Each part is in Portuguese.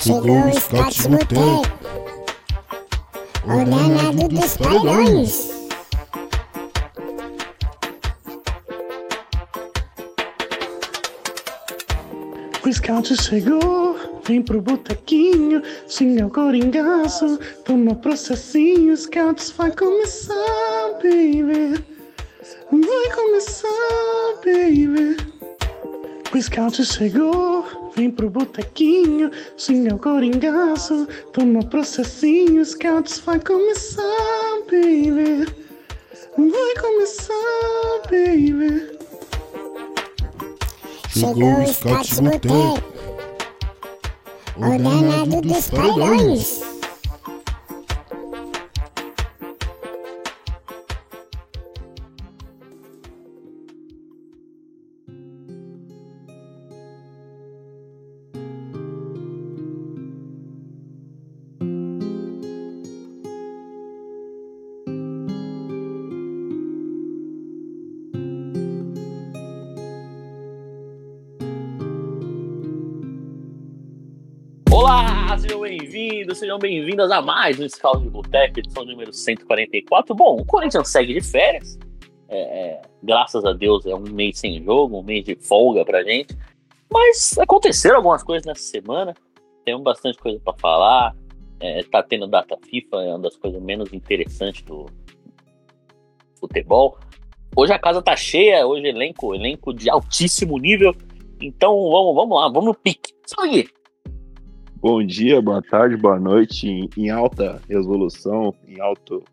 Chegou o Scott Boteco, o danado dos paredões. O scout chegou, vem pro botequinho, xinga o coringaço, toma processinho, scouts vai começar, baby. Vai começar, baby. O scout chegou, vem pro botequinho, xinga o coringaço, toma processinho, scouts vai começar, baby. Vai começar, baby. Chegou o Scott Boteco, o danado dos paredões. Sejam bem-vindas a mais um Scout de Boteco, edição número 144. Bom, o Corinthians segue de férias, é, é, graças a Deus é um mês sem jogo, um mês de folga pra gente, mas aconteceram algumas coisas nessa semana, temos bastante coisa pra falar, é, tá tendo data FIFA, é uma das coisas menos interessantes do futebol. Hoje a casa tá cheia, hoje elenco, elenco de altíssimo nível, então vamos, vamos lá, vamos no pique. Salve! Bom dia, boa tarde, boa noite, em, em alta resolução, em alto.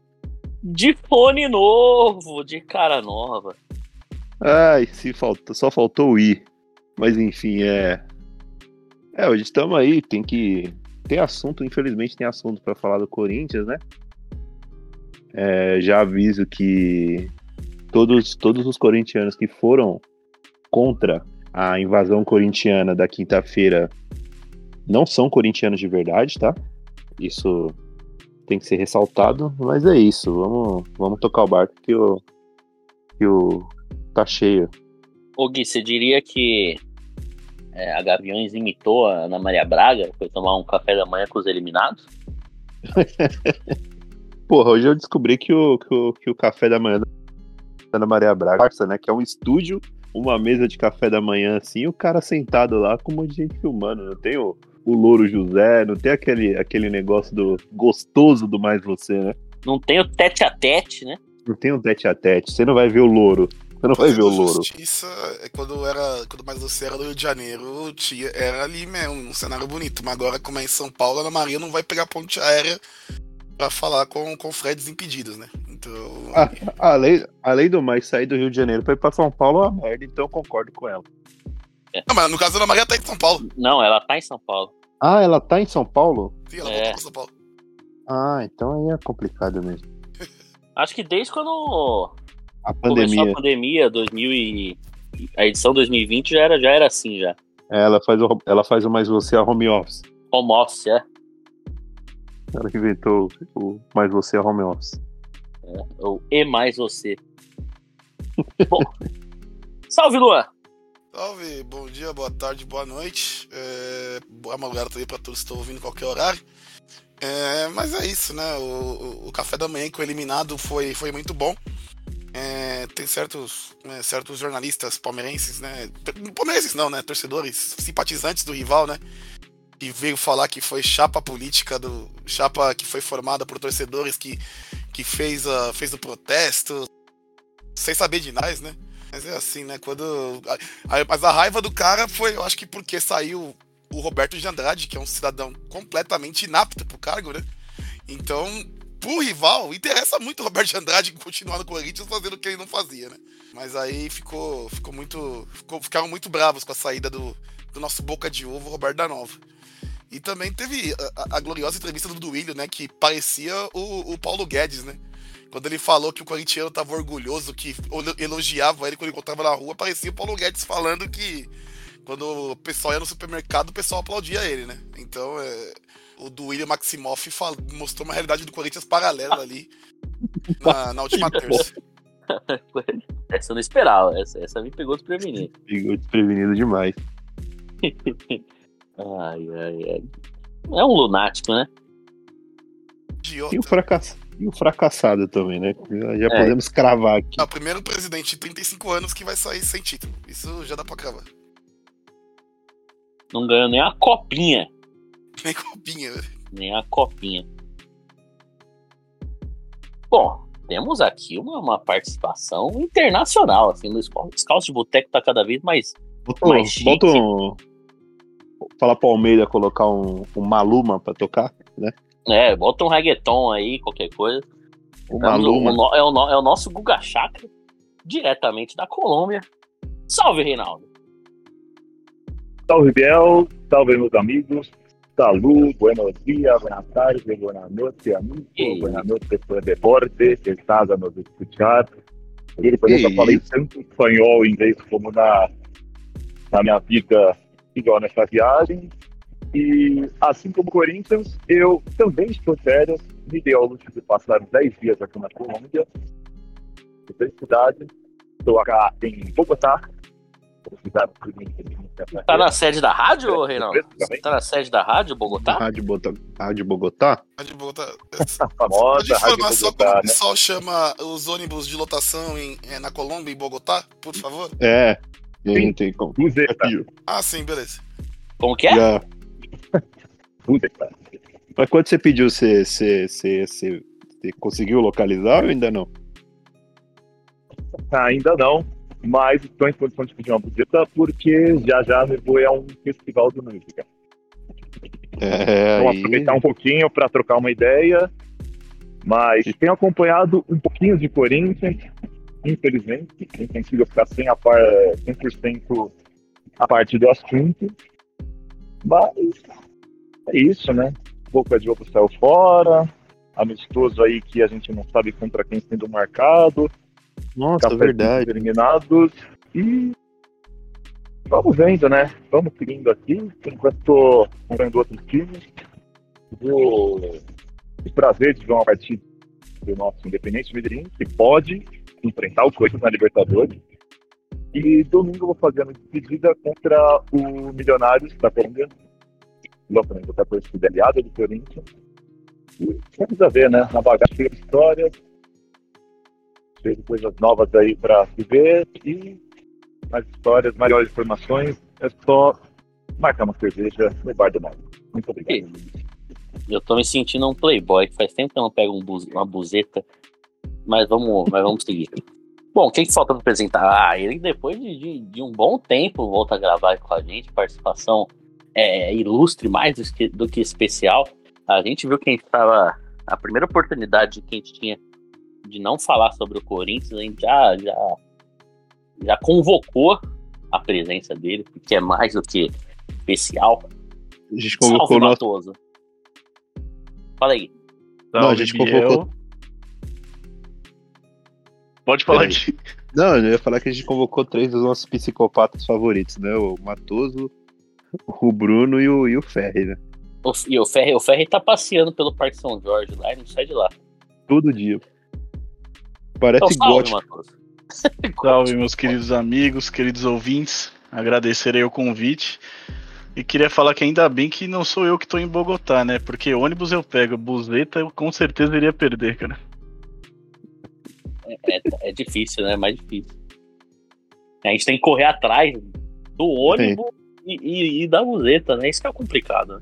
de fone novo, de cara nova. Ai, se falta, só faltou o i. Mas enfim, é. É, hoje estamos aí, tem que. Tem assunto, infelizmente tem assunto para falar do Corinthians, né? É, já aviso que todos, todos os corintianos que foram contra a invasão corintiana da quinta-feira não são corintianos de verdade, tá? Isso tem que ser ressaltado, mas é isso. Vamos, vamos tocar o barco que o, que o tá cheio. Ô Gui, você diria que é, a Gaviões imitou a Ana Maria Braga? Foi tomar um café da manhã com os eliminados? Porra, hoje eu descobri que o, que o, que o café da manhã da Ana Maria Braga, né? Que é um estúdio, uma mesa de café da manhã assim, o cara sentado lá com um monte de gente filmando. Não tem o, o Louro José, não tem aquele, aquele negócio do gostoso do mais você, né? Não tem o tete a tete, né? Não tem um tete a tete. Você não vai ver o louro. Você não vai ver o Fazendo louro. Justiça, é quando era quando mais você era do Rio de Janeiro, tinha, era ali mesmo, um cenário bonito. Mas agora, como é em São Paulo, a Ana Maria não vai pegar ponte aérea pra falar com, com Fred desimpedidos, né? Então. Ah, além, além do mais, sair do Rio de Janeiro pra ir pra São Paulo é uma merda, então eu concordo com ela. Não, mas no caso da Ana Maria tá em São Paulo. Não, ela tá em São Paulo. Ah, ela tá em São Paulo? Sim, ela É. voltou pra São Paulo. Ah, então aí é complicado mesmo. Acho que desde quando A começou pandemia. a pandemia, 2000 e... a edição 2020 já era, já era assim, já. É, Ela faz, o, ela faz o mais você a home office. Home office, é. Ela que inventou o mais você a home office. Ou E mais você. Bom. Salve, Luan! Salve, bom dia, boa tarde, boa noite. É, boa madrugada também pra todos que estão ouvindo em qualquer horário. É, mas é isso, né? O, o- café da manhã com o eliminado foi, foi muito bom. É, tem certos, né, certos jornalistas palmeirenses, né? Palmeirenses não, né? Torcedores, simpatizantes do rival, né? Que veio falar que foi chapa política do. chapa que foi formada por torcedores que, que fez, a, fez o protesto. Sem saber de nós, né? Mas é assim, né? Quando. mas a raiva do cara foi, eu acho que porque saiu o Roberto de Andrade, que é um cidadão completamente inapto pro cargo, né? Então, pro rival, interessa muito o Roberto de Andrade continuar no Corinthians fazendo o que ele não fazia, né? Mas aí ficou, ficou muito. ficou- ficaram muito bravos com a saída do, do nosso boca de ovo, Roberto da Nova. E também teve a, a- a gloriosa entrevista do Duílio, né? Que parecia o, o Paulo Guedes, né? Quando ele falou que o corintiano tava orgulhoso, que elogiava ele quando ele encontrava na rua, parecia o Paulo Guedes falando que quando o pessoal ia no supermercado, o pessoal aplaudia ele, né? Então, é, o Duílio Maximoff fal- mostrou uma realidade do Corinthians paralela ali na, na última terça. Essa eu não esperava, essa, essa me pegou desprevenido. Pegou desprevenido demais. Ai, ai, ai. É um lunático, né? Idiota. E o, fracass... e o fracassado também, né? Já, É. podemos cravar aqui. É o primeiro presidente de 35 anos que vai sair sem título. Isso já dá pra cravar. Não ganhou nem a copinha. Nem copinha, velho. Nem a copinha. Bom, temos aqui uma, uma participação internacional, assim, no Scouts. Scouts de Boteco tá cada vez mais. Bota, mais chique. bota um. Falar pro Almeida colocar um, um Maluma pra tocar. É, bota um reggaeton aí, qualquer coisa. O Temos Maluma. o no- é, o é o nosso Guga Chakra, diretamente da Colômbia. Salve, Reinaldo. Salve, Biel. Salve, meus amigos. Salud, buenos días, buenas tardes, buenas noches, amigos. Que Buenas noches por deporte, que estás a nos escuchar. Eu Que nunca falei tanto espanhol e inglês como na, na minha vida, igual nessa viagem. E, assim como o Corinthians, eu também estou férias. Me dei ao luxo de passar 10 dias aqui na Colômbia, em três cidades. Estou aqui em Bogotá, cidade Tá na sede da rádio, ô, Reinaldo? Você tá na sede da rádio, Bogotá? Rádio, Bota... Rádio Bogotá? Pode botar. A Pode famosa Rádio informar só como Bogotá, o né? pessoal chama os ônibus de lotação em, é, na Colômbia, em Bogotá, por favor? É. Sim. tem como. Ah, sim, beleza. Como que é? Buzeta. Mas quando você pediu, você, você, você, você, conseguiu localizar ou ainda não? Ainda não, mas estou em condição de pedir uma buzeta porque já já me vou a um festival de música. É, Vamos aí... aproveitar um pouquinho para trocar uma ideia, mas tenho acompanhado um pouquinho de Corinthians, infelizmente, não consigo ficar 100 a par, 100% a parte do assunto, mas é isso, né? Boca de ovo saiu fora, amistoso aí que a gente não sabe contra quem sendo marcado, Nossa, café verdade. eliminados e vamos vendo, né? Vamos seguindo aqui. Enquanto estou acompanhando outros times. Vou o prazer de ver uma partida do nosso Independente Medellín, que pode enfrentar o Corinthians na Libertadores. E domingo eu vou fazer a minha despedida contra o Milionários da Colômbia. Logo também vou estar torcida aliada do Corinthians. E vamos a ver, né? Na bagagem de história, cheio de coisas novas aí para se ver e mais histórias, maiores informações. É só marcar uma cerveja no bar do Mal. Muito obrigado. Eu tô me sentindo um playboy, que faz tempo que eu não pego um buz- uma buzeta. Mas vamos, mas vamos seguir. Bom, quem que falta pra apresentar? Ah, ele depois de, de, de um bom tempo volta a gravar com a gente, participação é, ilustre, mais do que, do que especial. A gente viu que a gente tava. A primeira oportunidade que a gente tinha de não falar sobre o Corinthians, a gente já, já, já convocou a presença dele, porque é mais do que especial. A gente Salve, convocou o nosso. Matoso. Fala aí. Não, a gente convocou. Pode falar aqui. Não, eu ia falar que a gente convocou três dos nossos psicopatas favoritos, né? O Matoso, o Bruno e o, e o Ferri, né? O, e o Ferre, o Ferre tá passeando pelo Parque São Jorge lá e não sai de lá. Todo dia. Parece Então, salve. Salve, meus queridos amigos, queridos ouvintes. Agradecerei o convite. E queria falar que ainda bem que não sou eu que tô em Bogotá, né? Porque ônibus eu pego, buzeta eu com certeza iria perder, cara. É, é difícil, né? É mais difícil. A gente tem que correr atrás do ônibus e, e- e da né? Isso que é complicado.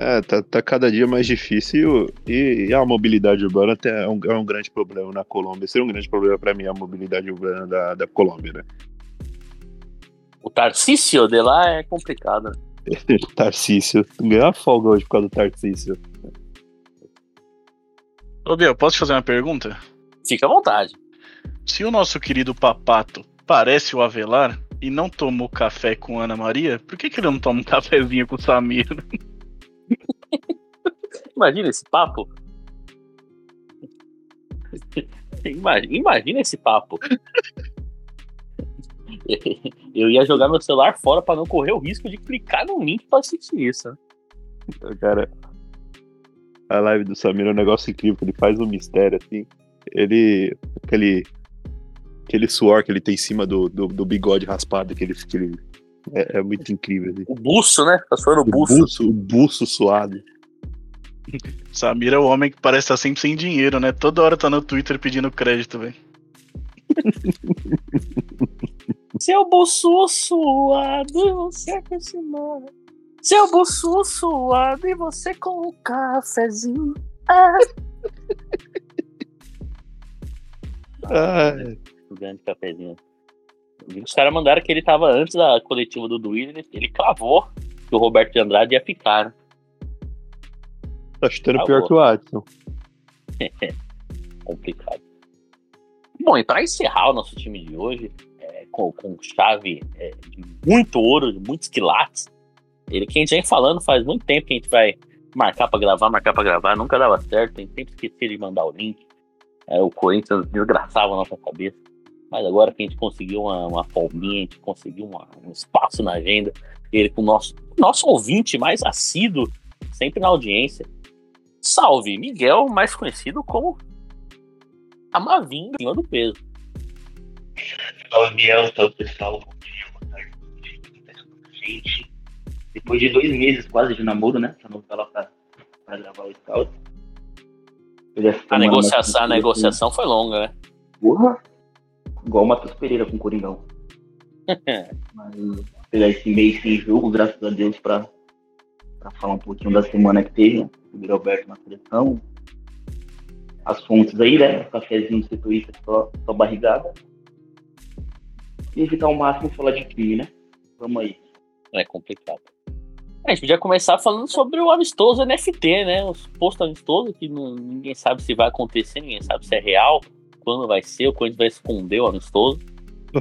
É, tá, tá cada dia mais difícil e, e a mobilidade urbana até é um, é um grande problema na Colômbia. Seria um grande problema pra mim a mobilidade urbana da, da Colômbia, né? O Tarcísio de lá é complicado. Tarcísio. Ganhou a folga hoje por causa do Tarcísio. Ô, Biel, posso te fazer uma pergunta? Fica à vontade. Se o nosso querido Papato parece o Avelar e não tomou café com Ana Maria, por que, que ele não toma um cafezinho com o Samir? Imagina esse papo. Imagina, imagina esse papo. Eu ia jogar meu celular fora pra não correr o risco de clicar no link pra assistir isso. né? Cara, a live do Samir é um negócio incrível, que ele faz um mistério, assim. Ele. Aquele. Aquele suor que ele tem em cima do, do, do bigode raspado que ele, que ele É, é muito incrível. Assim. O buço, né? Tá suando o O buço. buço, o buço suado. Samir é o homem que parece estar sempre sem dinheiro, né? Toda hora tá no Twitter pedindo crédito, velho. Seu buço suado, você aproximou. Seu buço suado e você com o cafezinho. Ah. Ah, O grande cafezinho. Os caras mandaram que ele tava antes da coletiva do Duílio, ele, ele clavou que o Roberto de Andrade ia ficar. né? tá chutando pior que o Watson. complicado. Bom, e para encerrar o nosso time de hoje, é, com, com chave é, de muito ouro, de muitos quilates, ele que a gente vem falando faz muito tempo que a gente vai marcar para gravar, marcar para gravar, nunca dava certo, a gente sempre esquecia de mandar o link. É, o Corinthians desgraçava a nossa cabeça. Mas agora que a gente conseguiu uma, uma folguinha, a gente conseguiu uma- um espaço na agenda, ele com o nosso, nosso ouvinte mais assíduo, sempre na audiência. Salve, Miguel, mais conhecido como a em cima do peso. Salve, Biel, salve pessoal, bom dia, boa tarde, gente. Depois de dois meses quase de namoro, né? Essa novela pra, pra gravar o Scout. A negociação, a negociação foi longa, né? Porra! Igual o Matheus Pereira com o Coringão. Mas pegar esse mês sem jogo, graças a Deus, pra, pra falar um pouquinho da semana que teve, né? O Alberto na seleção. As fontes aí, né? O cafezinho do setorista só, só barrigada. E evitar ao máximo falar de time, né? Vamos aí. É complicado. A gente podia começar falando sobre o amistoso NFT, né? Os postos amistosos que não- ninguém sabe se vai acontecer, ninguém sabe se é real, quando vai ser, o Corinthians vai esconder o amistoso.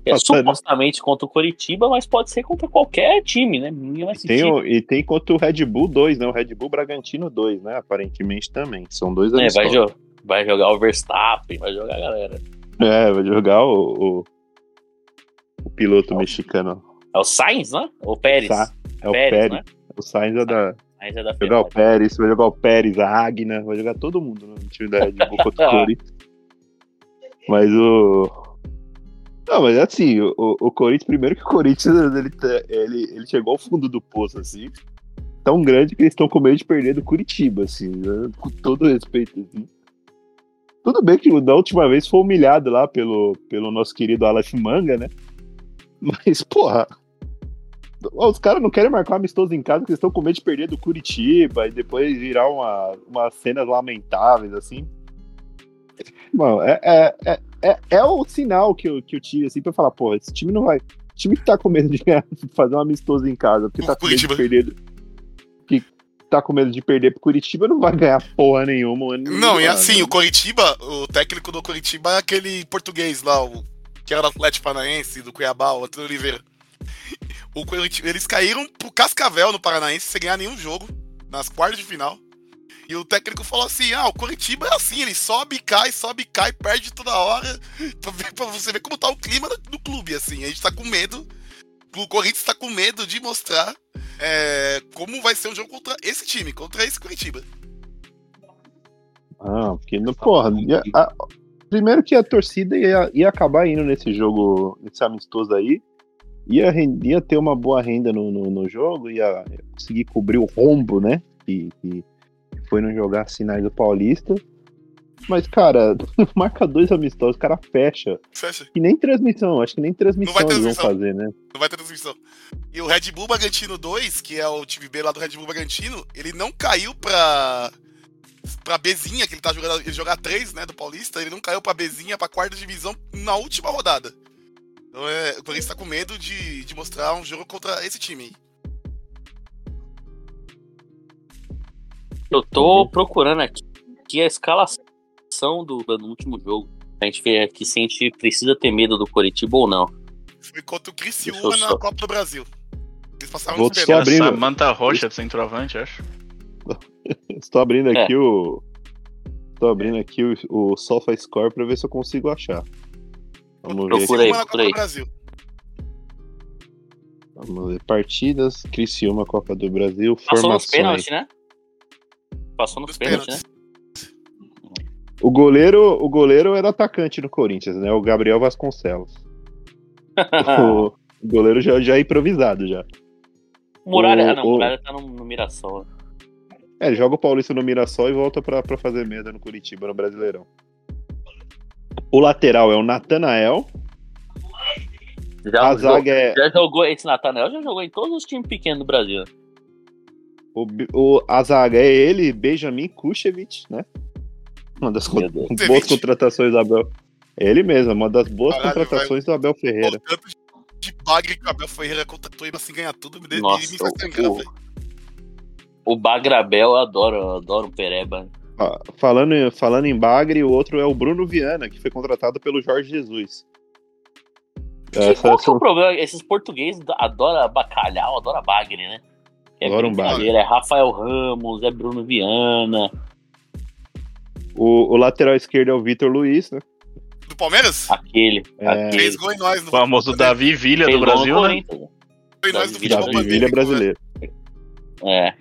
É supostamente contra o Coritiba, mas pode ser contra qualquer time, né? Ninguém vai assistir. Tem o- e tem contra o Red Bull 2, né? O Red Bull Bragantino 2, né? Aparentemente também. São dois É, vai, jo- vai jogar o Verstappen, vai jogar a galera. É, vai jogar o, o, o piloto mexicano. É o Sainz, né? Ou o Pérez? Sa- É o Pérez, Pérez. né? O Sainz é da. Sainz é da Vai jogar o. Pérez, vai jogar o Pérez, a Agna, vai jogar todo mundo no time da Red Bull contra o Corinthians. Mas o. Não, mas assim, o, o Corinthians, primeiro que o Corinthians, ele, tá- ele, ele chegou ao fundo do poço, assim, tão grande que eles estão com medo de perder do Curitiba, assim, né? com todo respeito, assim. Tudo bem que da última vez foi humilhado lá pelo, pelo nosso querido Aleph Manga, né? Mas, porra, os caras não querem marcar amistoso em casa porque eles estão com medo de perder do Curitiba e depois virar uma, umas cenas lamentáveis, assim. Mano, é, é, é, é, é o sinal que eu, que eu tive, assim, pra falar, pô, esse time não vai. O time que tá com medo de ganhar- fazer um amistoso em casa, porque O tá com medo de Curitiba. perder. Que tá com medo de perder pro Curitiba, não vai ganhar porra nenhuma. o ano Não, e assim, o Coritiba, o técnico do Coritiba é aquele português lá, o que era do Atlético Paranaense, do Cuiabá, o Antônio Oliveira. O Coritiba, eles caíram pro Cascavel no Paranaense sem ganhar nenhum jogo, nas quartas de final. E o técnico falou assim: ah, o Coritiba é assim, ele sobe cai, sobe cai, perde toda hora. Pra, ver- pra você ver como tá o clima do, clube, assim. A gente tá com medo. O Corinthians tá com medo de mostrar é, como vai ser o jogo contra esse time, contra esse Coritiba. Ah, porque, porra, ia- a- primeiro que a torcida ia, ia acabar indo nesse jogo, nesse amistoso aí, ia, ia ter uma boa renda no, no, no jogo, ia conseguir cobrir o rombo, né? Que, que foi não jogar sinais do Paulista. Mas, cara, marca dois amistosos, o cara fecha. Fecha. E nem transmissão, acho que nem transmissão vai eles vão transmissão. fazer, né? Não vai ter transmissão. E o Red Bull Bragantino 2, que é o time B lá do Red Bull Bragantino, ele não caiu pra. pra Bzinha, que ele tá jogando. Ele joga 3, né, do Paulista, ele não caiu pra Bzinha, pra quarta divisão na última rodada. Então é, o Corinthians tá com medo de, de mostrar um jogo contra esse time aí. Eu tô procurando aqui, aqui a escalação do, do último jogo. A gente vê aqui se a gente precisa ter medo do Coritiba ou não. Foi contra o Criciúma na só- Copa do Brasil. Eles passaram Vou nos penais. abrindo- Samanta Rocha centroavante, acho. Estou abrindo É. aqui o. Estou abrindo aqui o, o SofaScore pra ver se eu consigo achar. Vamos ver Procura aqui. aí, procura Copa aí. do Brasil. Vamos ver. Partidas, Criciúma, Copa do Brasil, Passou nos formações. pênaltis, né? Passou nos Nos pênaltis, né? O goleiro, o goleiro era atacante no Corinthians, né? O Gabriel Vasconcelos. o goleiro já, já é improvisado já. Muralha, O- ah, não, o- Muralha tá no, no Mirassol. É, ele joga o Paulista no Mirassol e volta pra, pra fazer merda no Curitiba, no Brasileirão. O lateral é o Natanael. Já, A jogou- zaga é. já jogou, esse Nathanael já jogou em todos os times pequenos do Brasil. O, o- a zaga é ele, Benjamin Kuchevich, né? Uma das Deus. boas contratações do Abel. É ele mesmo, uma das boas Caralho, contratações do Abel Ferreira. O tanto de bagre que o Abel Ferreira contratou aí pra se ganhar tudo, me, de- Nossa, me o- sangrar, o- velho. O Bagrabel, eu adoro, eu adoro o Pereba. Ah, falando, em- falando em Bagre, o outro é o Bruno Viana, que foi contratado pelo Jorge Jesus. Essa- Qual que é o problema? Esses portugueses adoram bacalhau, adoram bagre, né? É brincadeira, É Rafael Ramos, é Bruno Viana, o, o lateral esquerdo é o Vitor Luiz, né? Do Palmeiras? aquele. É. aquele. Fez gol em nós. O No famoso Davi Vilha do Brasil, né? Foi nós do Davi futebol Davi pandêmico, Villa brasileiro. É.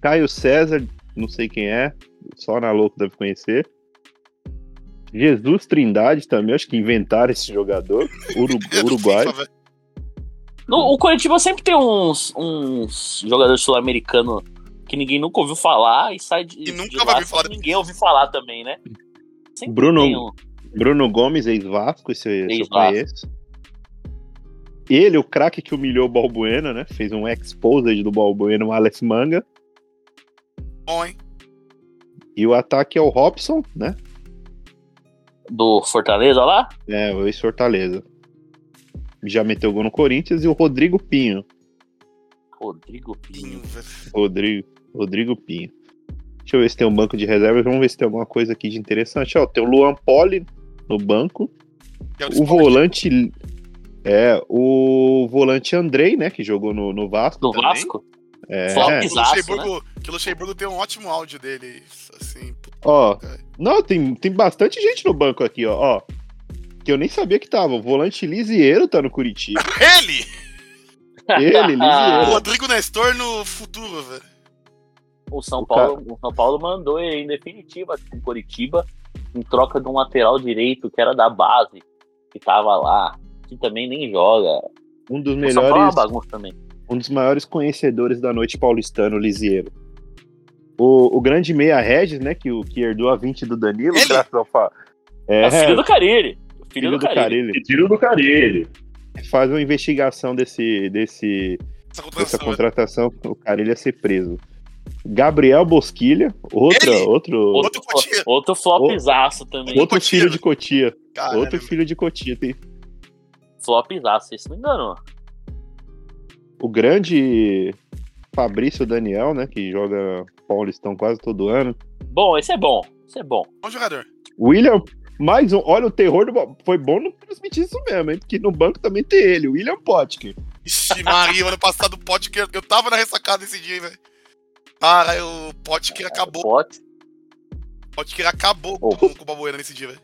Caio César, não sei quem é, só na louco deve conhecer. Jesus Trindade também, acho que inventaram esse jogador. Uru-? É do Uruguai. No, o Coritiba sempre tem uns, uns jogadores sul-americanos que ninguém nunca ouviu falar e sai de, E nunca de vai lá ouvir falar ninguém ouviu falar também, né? Sempre Bruno- um- Bruno Gomes, ex-Vasco, esse, esse eu conheço. Ele, o craque que humilhou o Balbuena, né? Fez um exposed do Balbuena, o Alex Manga. Bom, hein? E o ataque é o Robson, né? do Fortaleza lá. É, o ex-Fortaleza. Já meteu gol no Corinthians. E o Rodrigo Pinho. Rodrigo Pinho. Rodrigo, Rodrigo Pinho. Deixa eu ver se tem um banco de reservas. Vamos ver se tem alguma coisa aqui de interessante. Ó, tem o Luan Poli no banco. Que é O esporte. volante. É, o volante Andrei, né? Que jogou no, no Vasco. Do também. Vasco? É. Flop. Que o Zaço, Luxemburgo, que o Luxemburgo tem um ótimo áudio dele, assim. Ó, cara. não, tem, tem bastante gente no banco aqui, ó. ó. Que eu nem sabia que tava. O volante Lisieiro tá no Curitiba. Ele! Ele, O Lisieiro. Rodrigo Nestor no futuro, velho. O São, O Paulo, o São Paulo mandou ele em definitiva com Curitiba em troca de um lateral direito que era da base, que tava lá, que também nem joga. Um dos O São Paulo é uma melhores. um dos maiores conhecedores da noite paulistana, o Lisieiro. O, o grande meia Regis, né, que, o, que herdou a 20 do Danilo, Ele? graças ao fa... É, é, o filho do Carilli. O Filho, do, Carilli. Carilli. Tiro do Carilli. Faz uma investigação desse, desse, Essa dessa contratação. contratação, o Carilli ia ser preso. Gabriel Bosquilha, outra, Ele? outro, Outro Cotia. Outro flopzaço também. outro Cotia, filho né? de Cotia. Caralho, outro filho de Cotia. Tem Flopzaço, isso não enganou. o grande Fabrício Daniel, né, que joga Paulistão quase todo ano. Bom, esse é bom. Esse é bom. Bom jogador. William, mais um. Olha, o terror do. Foi bom não transmitir isso mesmo, hein? Porque no banco também tem ele, William Potker. Ixi, Maria, ano passado o Potker. Eu tava na ressacada esse dia, hein, velho. Cara, o Potker acabou. Pote, O Potker acabou Oh. com, com o Babuena nesse dia, velho.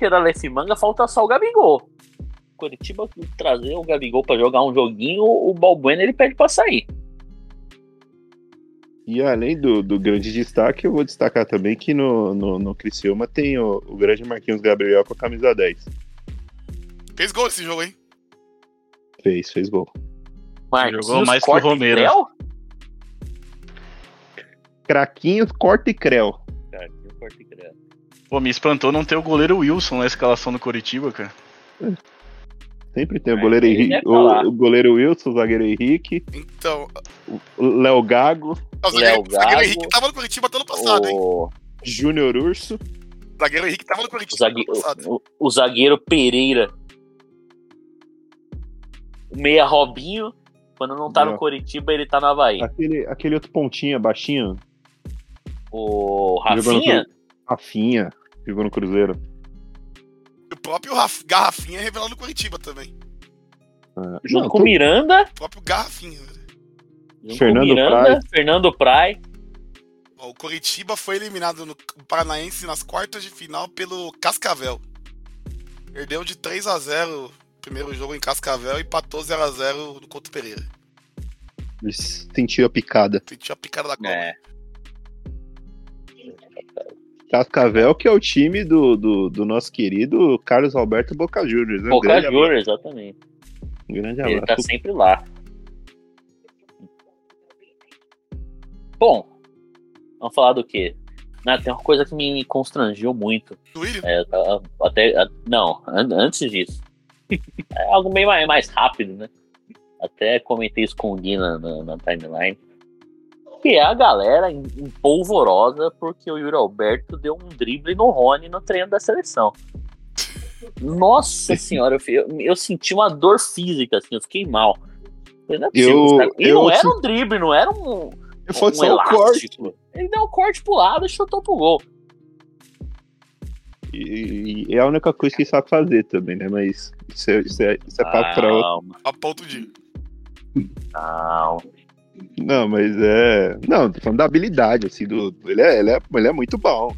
Era Lef Manga, falta só o Gabigol. Curitiba trazer o Gabigol pra jogar um joguinho, o Balbuena ele pede pra sair. E além do, do grande destaque, eu vou destacar também que no, no, no Criciúma tem o, o grande Marquinhos Gabriel com a camisa 10. Fez gol esse jogo, hein? Fez, fez gol. Marquinhos, Jogou mais que o corta e Romero. Craquinhos, corta e creu. Marquinhos, corta e Creu. Pô, me espantou não ter o goleiro Wilson na escalação do Coritiba, cara. Sempre tem o É, goleiro Henrique, o, o goleiro Wilson, o zagueiro Henrique, Então, o Léo Gago, o zagueiro, Léo o zagueiro Gago. Henrique tava no Curitiba ano passado, hein? O, Júnior Urso. O zagueiro Henrique tava no o, Curitiba zague- ano passado. o- o zagueiro Pereira. O meia Robinho. Quando não tá Não. no Curitiba, ele tá no Havaí. Aquele, aquele outro pontinha, baixinho. O jogou no Rafinha. Rafinha. Jogou no Cruzeiro. O próprio Raf- Garrafinha é revelado no Curitiba também. Ah, Junto não, com o tô- Miranda. O próprio Garrafinha, Fernando Miranda. Praz. Fernando Praz. Ó, O Curitiba foi eliminado no Paranaense nas quartas de final pelo Cascavel. Perdeu de 3 a 0 o primeiro jogo em Cascavel e empatou 0 a 0 no Couto Pereira. Ele sentiu a picada. Sentiu a picada da cobra. É. Cascavel, que é o time do, do, do nosso querido Carlos Alberto Boca Juniors. Né? Boca Grande Juniors, exatamente. Grande Ele abraço. tá sempre lá. Bom, vamos falar do quê? Ah, tem uma coisa que me constrangiu muito. Do? É, até, não, an- antes disso. É algo meio mais, mais rápido, né? Até comentei isso com o Gui na, na- na timeline. Que é a galera em, em polvorosa porque o Yuri Alberto deu um drible no Rony no treino da seleção. Nossa senhora, eu, eu, eu senti uma dor física, assim, eu fiquei mal. Não é possível, Eu- cara- eu não era um drible, não era um, Foi um só o corte. elástico. Ele deu um corte pro lado e chutou pro gol. E, e é a única coisa que ele sabe fazer também, né? Mas isso é, isso é, isso é papo pra outro. Calma, A ponto de. calma. Não, mas é. Não, tô falando da habilidade, assim, do. Ele é, ele é, ele é muito bom.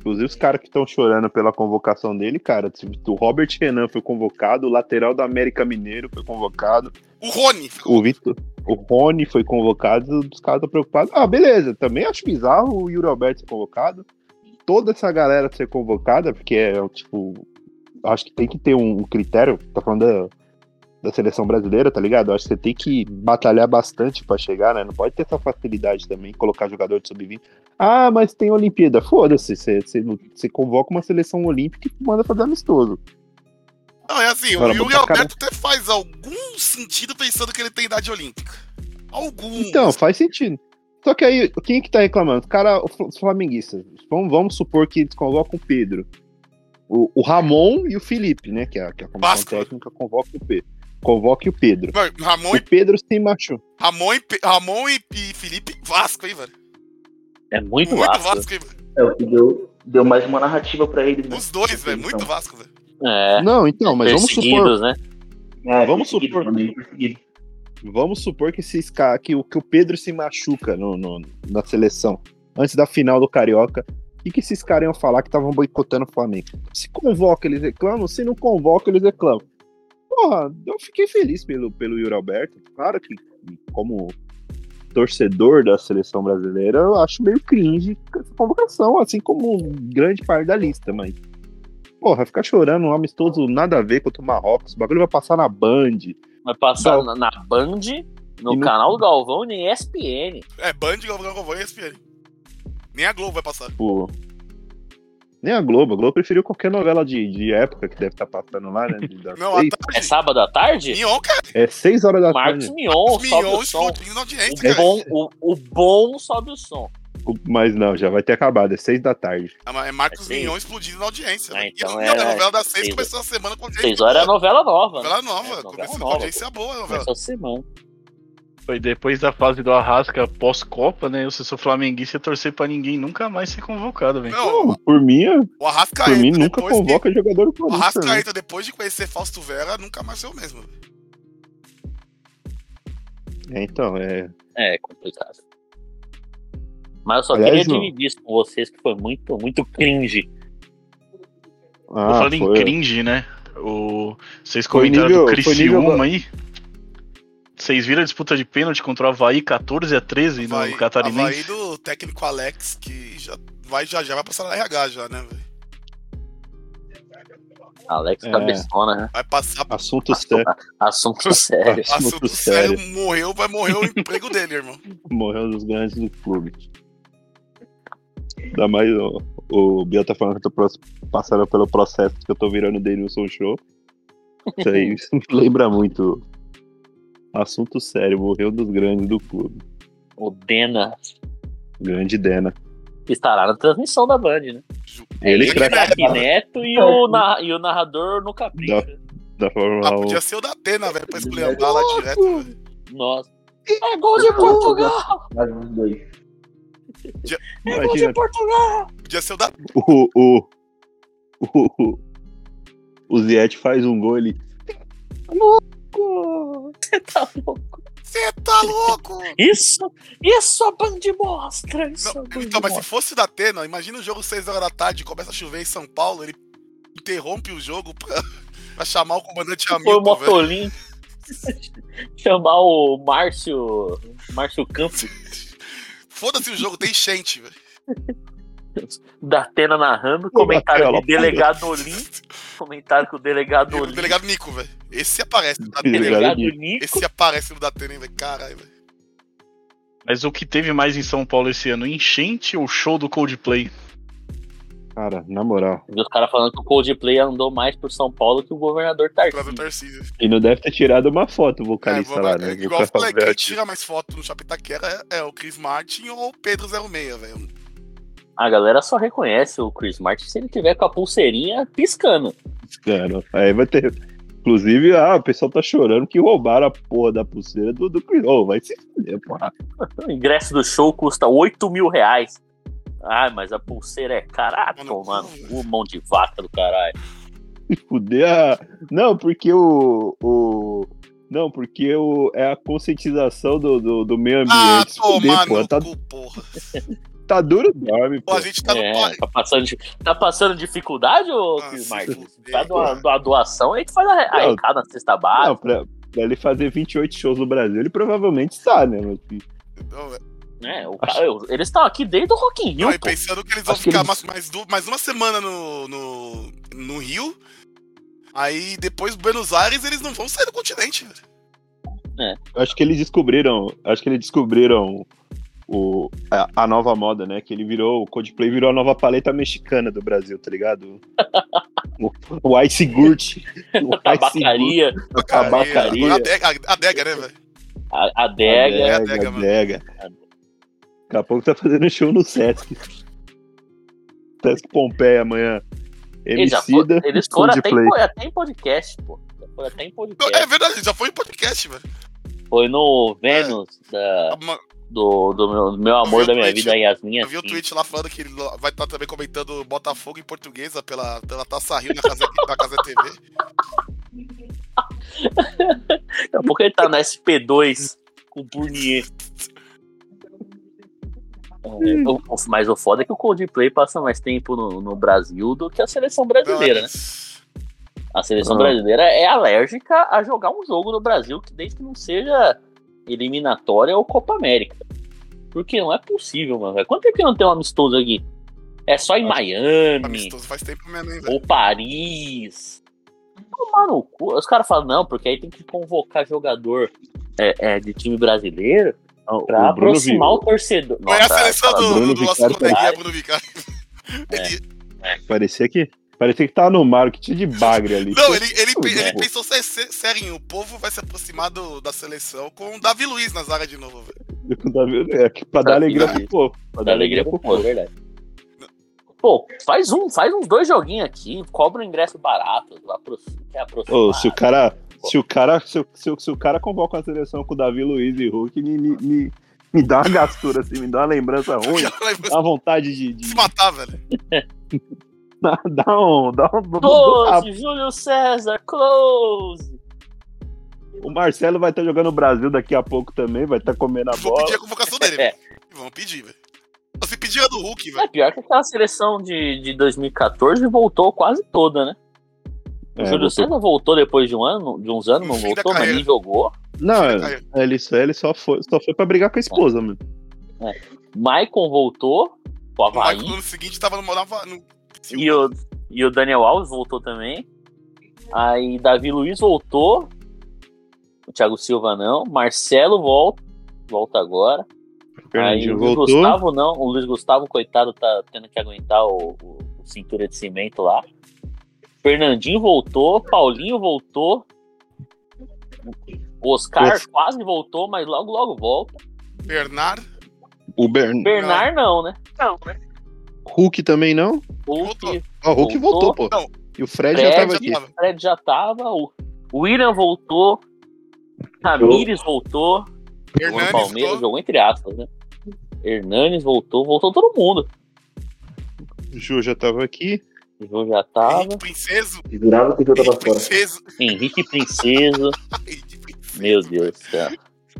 Inclusive, os caras que estão chorando pela convocação dele, cara, o Robert Renan foi convocado, o lateral do América Mineiro foi convocado, O Rony. o Vitor, o Rony foi convocado, os caras estão preocupados. Ah, beleza, também acho bizarro o Yuri Alberto ser convocado. Toda essa galera ser convocada, porque é, tipo, acho que tem que ter um critério, tá falando da, da seleção brasileira, tá ligado? Acho que você tem que batalhar bastante pra chegar, né? Não pode ter essa facilidade também, colocar jogador de sub-20. Ah, mas tem Olimpíada. Foda-se, você, você, você convoca uma seleção olímpica e manda fazer amistoso. Não, é assim, Agora, o Yuri cara- Alberto até faz algum sentido pensando que ele tem idade olímpica. Algum. Então, faz sentido. Só que aí, quem que tá reclamando? Os cara, os flamenguistas. Vamos, vamos supor que eles convocam o Pedro. O, o Ramon e o Felipe, né? Que é, que é a comissão Vasco. técnica convoca o Pedro. Convoque o Pedro. Mano, Ramon, O e, Pedro se machucou. Ramon, e, Pe- Ramon e, e Felipe, Vasco, hein, velho? É muito, Muito Vasco. Vasco, hein? É o que deu, deu mais uma narrativa pra eles, né? Os dois, velho. Muito Então, Vasco, velho. É, Não, então, mas vamos supor. né? É, Vamos supor- perseguido. Vamos supor que, esses, que, o, que o Pedro se machuca no, no- na seleção, antes da final do Carioca. O que, que esses caras iam falar que estavam boicotando o Flamengo? Se convoca, eles reclamam. Se não convoca, eles reclamam. Porra, eu fiquei feliz pelo, pelo Yuri Alberto. Claro que, como torcedor da seleção brasileira, eu acho meio cringe essa convocação, assim como grande parte da lista, mas. Porra, ficar chorando um amistoso nada a ver contra o Marrocos. O bagulho vai passar na Band. Vai passar Gal- na, na Band, no no- canal do Galvão e ESPN. É, Band, Galvão, Galvão e ESPN. Nem a Globo vai passar. Tipo, nem a Globo. A Globo preferiu qualquer novela de, de época que deve estar passando lá, né? Não. É sábado à tarde? Mion, cara. É seis horas da Marcos tarde. Mion, sobe Mion o som. explodindo na audiência, O cara. bom, o, o bom sobe o som. Mas não, já vai ter acabado. É seis da tarde. É Marcos É seis. Mion explodindo na audiência. Ah, né? então e a, é- a novela das seis seis- começou a semana com audiência. Seis horas é novela nova. né? Novela nova. É, novela começou com nova. audiência boa a novela. Começou a semana. Foi depois da fase do Arrasca pós-Copa, né? Eu, se sou flamenguista, torcer pra ninguém nunca mais ser convocado, velho. Não, Não, por mim, o Arrascaeta, por mim nunca que- convoca jogador do O Corinthians. né? Arrascaeta, depois de conhecer Fausto Vera, nunca mais foi o mesmo. É, então, é. É complicado. Mas eu só Aliás, queria não. dividir isso com vocês, que foi muito, muito cringe. Tô Ah, falando em foi- cringe, né? O... Vocês comentaram nível- do Criciúma nível- aí. Vocês viram a disputa de pênalti contra o Havaí 14 a 13 no Havaí, Catarinense? Havaí do técnico Alex, que já vai, já, já vai passar na RH já, né, velho? Alex É. Cabeçona, né? Vai passar Assunto sério. Assunto sério. Assunto assunto sério. morreu, vai morrer o emprego dele, irmão. Morreu dos grandes do clube. Ainda mais o, o Biel tá falando que eu tô passando pelo processo que eu tô virando Denilson Show. Isso aí me lembra muito. Assunto sério, morreu dos grandes do clube. O Dena Grande Dena. estará na transmissão da Band, né? Ele Ele, craque craque Neto e o, na- e o narrador no capricho. da Fórmula Ah, 1. podia ser o da Atena, velho, pra esculhambar lá direto, velho. Nossa. É gol de Portugal! Mais os dois. É gol de Portugal! Podia ser o da. o, o, o, o Ziet faz um gol ele. Louco! Você tá louco? Você tá louco! Isso, isso a Band mostra! Isso Não, a Band então, mas se mostra. fosse o da Atena, imagina o jogo 6 horas da tarde, começa a chover em São Paulo, ele interrompe o jogo pra, pra chamar o comandante Foi o. Motolim chamar o Márcio, Márcio Campos Foda-se o jogo, tem enchente, velho. da Atena narrando, comentário de delegado Olim. Comentário que o delegado O delegado Nico, velho. Esse aparece no Datena, Delegado Nico, Esse aparece no Datena, velho. Caralho, velho. Mas o que teve mais em São Paulo esse ano? Enchente ou show do Coldplay? Cara, na moral. os caras falando que o Coldplay andou mais por São Paulo que o governador Tarcísio. Tarcísio. E não deve ter tirado uma foto o É, vocalista vamos- lá, né? é, O igual eu falei, quem tira mais foto no Shopping Itaquera é, é o Chris Martin ou o Pedro 06, velho. A galera só reconhece o Chris Martin se ele tiver com a pulseirinha piscando. Cara, aí vai ter. Inclusive, ah, o pessoal tá chorando que roubaram a porra da pulseira do, do Chris. Ô, vai se fuder, porra. O ingresso do show custa 8 mil reais. Ah, mas a pulseira é caraca, Mano, O mão de vaca do caralho. Se fuder a. Não, porque o. o... Não, porque o... é a conscientização do, do, do meio ambiente. Ah, Se fuder, Tá, cu, porra. tá duro, dorme, Pô, pô. a gente tá no. É, tá passando, tá passando dificuldade, ô Vai doar, cara. doar doação, a gente faz a, a recada na cesta básica. Não, pra, pra ele fazer 28 shows no Brasil, ele provavelmente está, né? Mas, Não, velho. né? O cara- eu- eles estão aqui desde o Rock in Rio, Não, pensando que eles vão Acho que ficar eles- mais, mais, mais uma semana no, no, no Rio. Aí depois Buenos Aires eles não vão sair do continente, velho. acho que eles descobriram. Acho que eles descobriram o, a, a nova moda, né? Que ele virou. O Coldplay virou a nova paleta mexicana do Brasil, tá ligado? o, o Ice Gurt. O Tabacaria, A tabacaria. Agora A adega, a adega, né, velho? a, adega. É a Adega, adega. Daqui a pouco tá fazendo show no Sesc. Sesc Pompeia amanhã. Eles, já foram, Emicida, eles foram até em, até em podcast, pô. Foram até em podcast. É verdade, já foi em podcast, velho. Foi no Vênus da, Uma- do, do meu, do meu amor da minha tweet, vida, Yasmin. Eu vi o tweet lá falando que ele vai estar também comentando Botafogo em portuguesa pela, pela Taça Rio na Casa, na casa TV. Daqui a pouco ele tá na SP2 com o Burnier. É, o- o- mas o foda é que o Coldplay passa mais tempo no, no Brasil do que a seleção brasileira, né? A seleção Ah. brasileira é alérgica a jogar um jogo no Brasil que desde que não seja eliminatória ou Copa América. Porque não é possível, mano. Quanto tempo que não tem um amistoso aqui? É só em Miami Amistoso faz tempo mesmo, hein, ou Paris. Tomar no cu. Os caras falam, não, porque aí tem que convocar jogador é, é, de time brasileiro O pra Bruno aproximar Vi- o torcedor. Não é a seleção do, Bruno do nosso coleguinha Bruno Vicário. Ele, Parecia que. Parecia que tava no mar, o que tinha de bagre ali. não, ele, ele, ele pensou sé- sé- sério, o povo vai se aproximar do- da seleção com o Davi Luiz na zaga de novo, velho. É que pra dar alegria pro povo. Pra Dá alegria pro povo, é verdade. Pô, faz um, faz uns dois joguinhos aqui, cobra um ingresso barato, aproxima, quer aproximar. Ô, se o cara. Se o cara. Se, o- se, o- se o cara convoca uma seleção com o Davi Luiz e Hulk, me, me, me, me dá uma gastura, assim, me dá uma lembrança ruim. Dá uma vontade de. de se matar, velho. dá, dá um. Dá um Close, Júlio César, close! o Marcelo vai estar jogando no Brasil daqui a pouco também, vai estar comendo a Vou bola. pedir a convocação dele, É. Vamos pedir, velho. Se pedir a do Hulk, É velho. pior que aquela seleção de, de 2014 voltou quase toda, né? O É, Júlio voltou. César voltou depois de um ano, de uns anos, No não voltou, mas nem jogou. Não, é, ele, só- ele só, foi, só foi pra brigar com a esposa, mano. Maicon voltou, o no, Havaí. no ano seguinte tava no, no, no E o, e o Daniel Alves voltou também. Aí Davi Luiz voltou. O Thiago Silva não. Marcelo volta. Volta agora. Aí o Luiz voltou. Gustavo não. O Luiz Gustavo, coitado, tá tendo que aguentar o, o- o cintura de cimento lá. Fernandinho voltou. Paulinho voltou. O Oscar Nossa. quase voltou, mas logo, logo volta. Bernard. O Bern... Bernard não, né? Hulk também não? Hulk, Ah, o Hulk Voltou. voltou, pô. Não. E o Fred, Fred já tava aqui. tava. Fred já tava. O o William voltou. Ramires voltou. Jogou no Palmeiras, jogou entre aspas, né? Hernanes voltou, voltou todo mundo. O Ju já tava aqui. O João já tava. Henrique Princeso. Jurava que o tava Henrique fora. Princeso. Henrique Princeso. Henrique Princeso. Meu Deus do céu.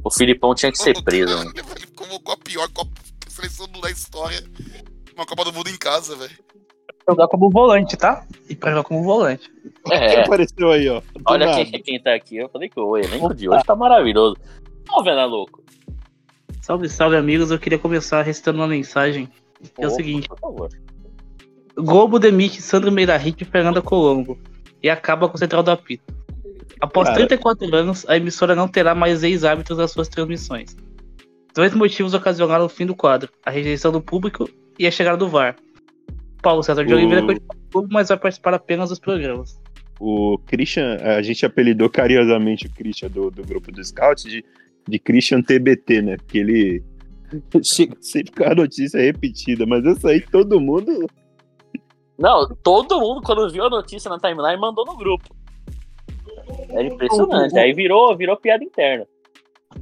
O Filipão tinha que ser preso, mano. Ele convocou a pior Copa seleção da história. Uma Copa do Mundo em casa, velho. jogar como volante, tá? E pra jogar como volante. Quem É, apareceu aí, ó? Do olha nada. quem, quem tá aqui. Eu falei que o elenco de hoje tá maravilhoso. Ó, Vena Louco. Salve, salve, amigos. Eu queria começar recitando uma mensagem. É o seguinte. Por favor. Globo demite Sandro Meirahit e Fernanda Colombo. e acaba com o central do apito. Após Cara. 34 anos, a emissora não terá mais ex-árbitros nas suas transmissões. Dois motivos ocasionaram o fim do quadro: a rejeição do público e a chegada do VAR. Paulo César de O- Oliveira continua no clube, mas vai participar apenas dos programas. O Christian, a gente apelidou carinhosamente o Christian do, do grupo do Scout de, de Christian TBT, né? Porque ele chega sempre com a notícia repetida, mas essa aí todo mundo. Não, todo mundo, quando viu a notícia na timeline, mandou no grupo. Era impressionante. Aí virou, virou piada interna.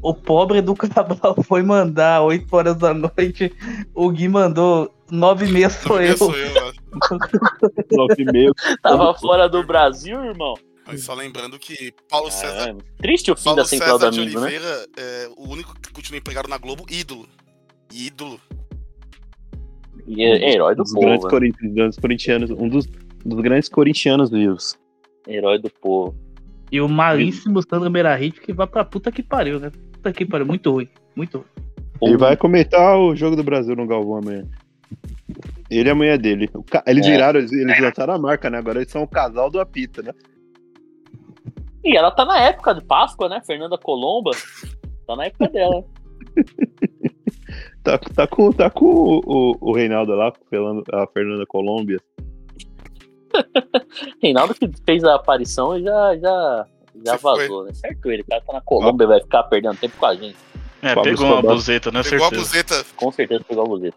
O pobre do Cabral foi mandar 8 horas da noite, o Gui mandou 9 e meia sou eu. Sou eu, né? Nove e meio. Tava fora do Brasil, irmão. Mas só lembrando que Paulo César, É, triste o fim Paulo da central César de amigo, né? É o único que continua empregado na Globo, ídolo. Ídolo. E é herói do Um dos grandes povo. né? corin- dos corintianos, um dos, dos grandes corintianos vivos. Herói do povo. E o malíssimo Sandro Merahit que vai pra puta que pariu, né? Puta que pariu, muito ruim, muito ruim. Ele vai comentar o jogo do Brasil no Galvão amanhã. Ele e a mulher dele. Eles É. viraram, eles, eles lançaram a marca, né? Agora eles são o casal do apita, né? E ela tá na época de Páscoa, né? Fernanda Colomba. Tá na época dela. Tá, tá com, tá com o, o, o Reinaldo lá, pelando a Fernanda Colômbia. Reinaldo que fez a aparição e já, já, já Você foi. vazou, né? Certo ele, o cara tá na Colômbia vai ficar perdendo tempo com a gente. É, Pablo pegou uma buzeta, né? Pegou a buzeta. Com certeza pegou a buzeta.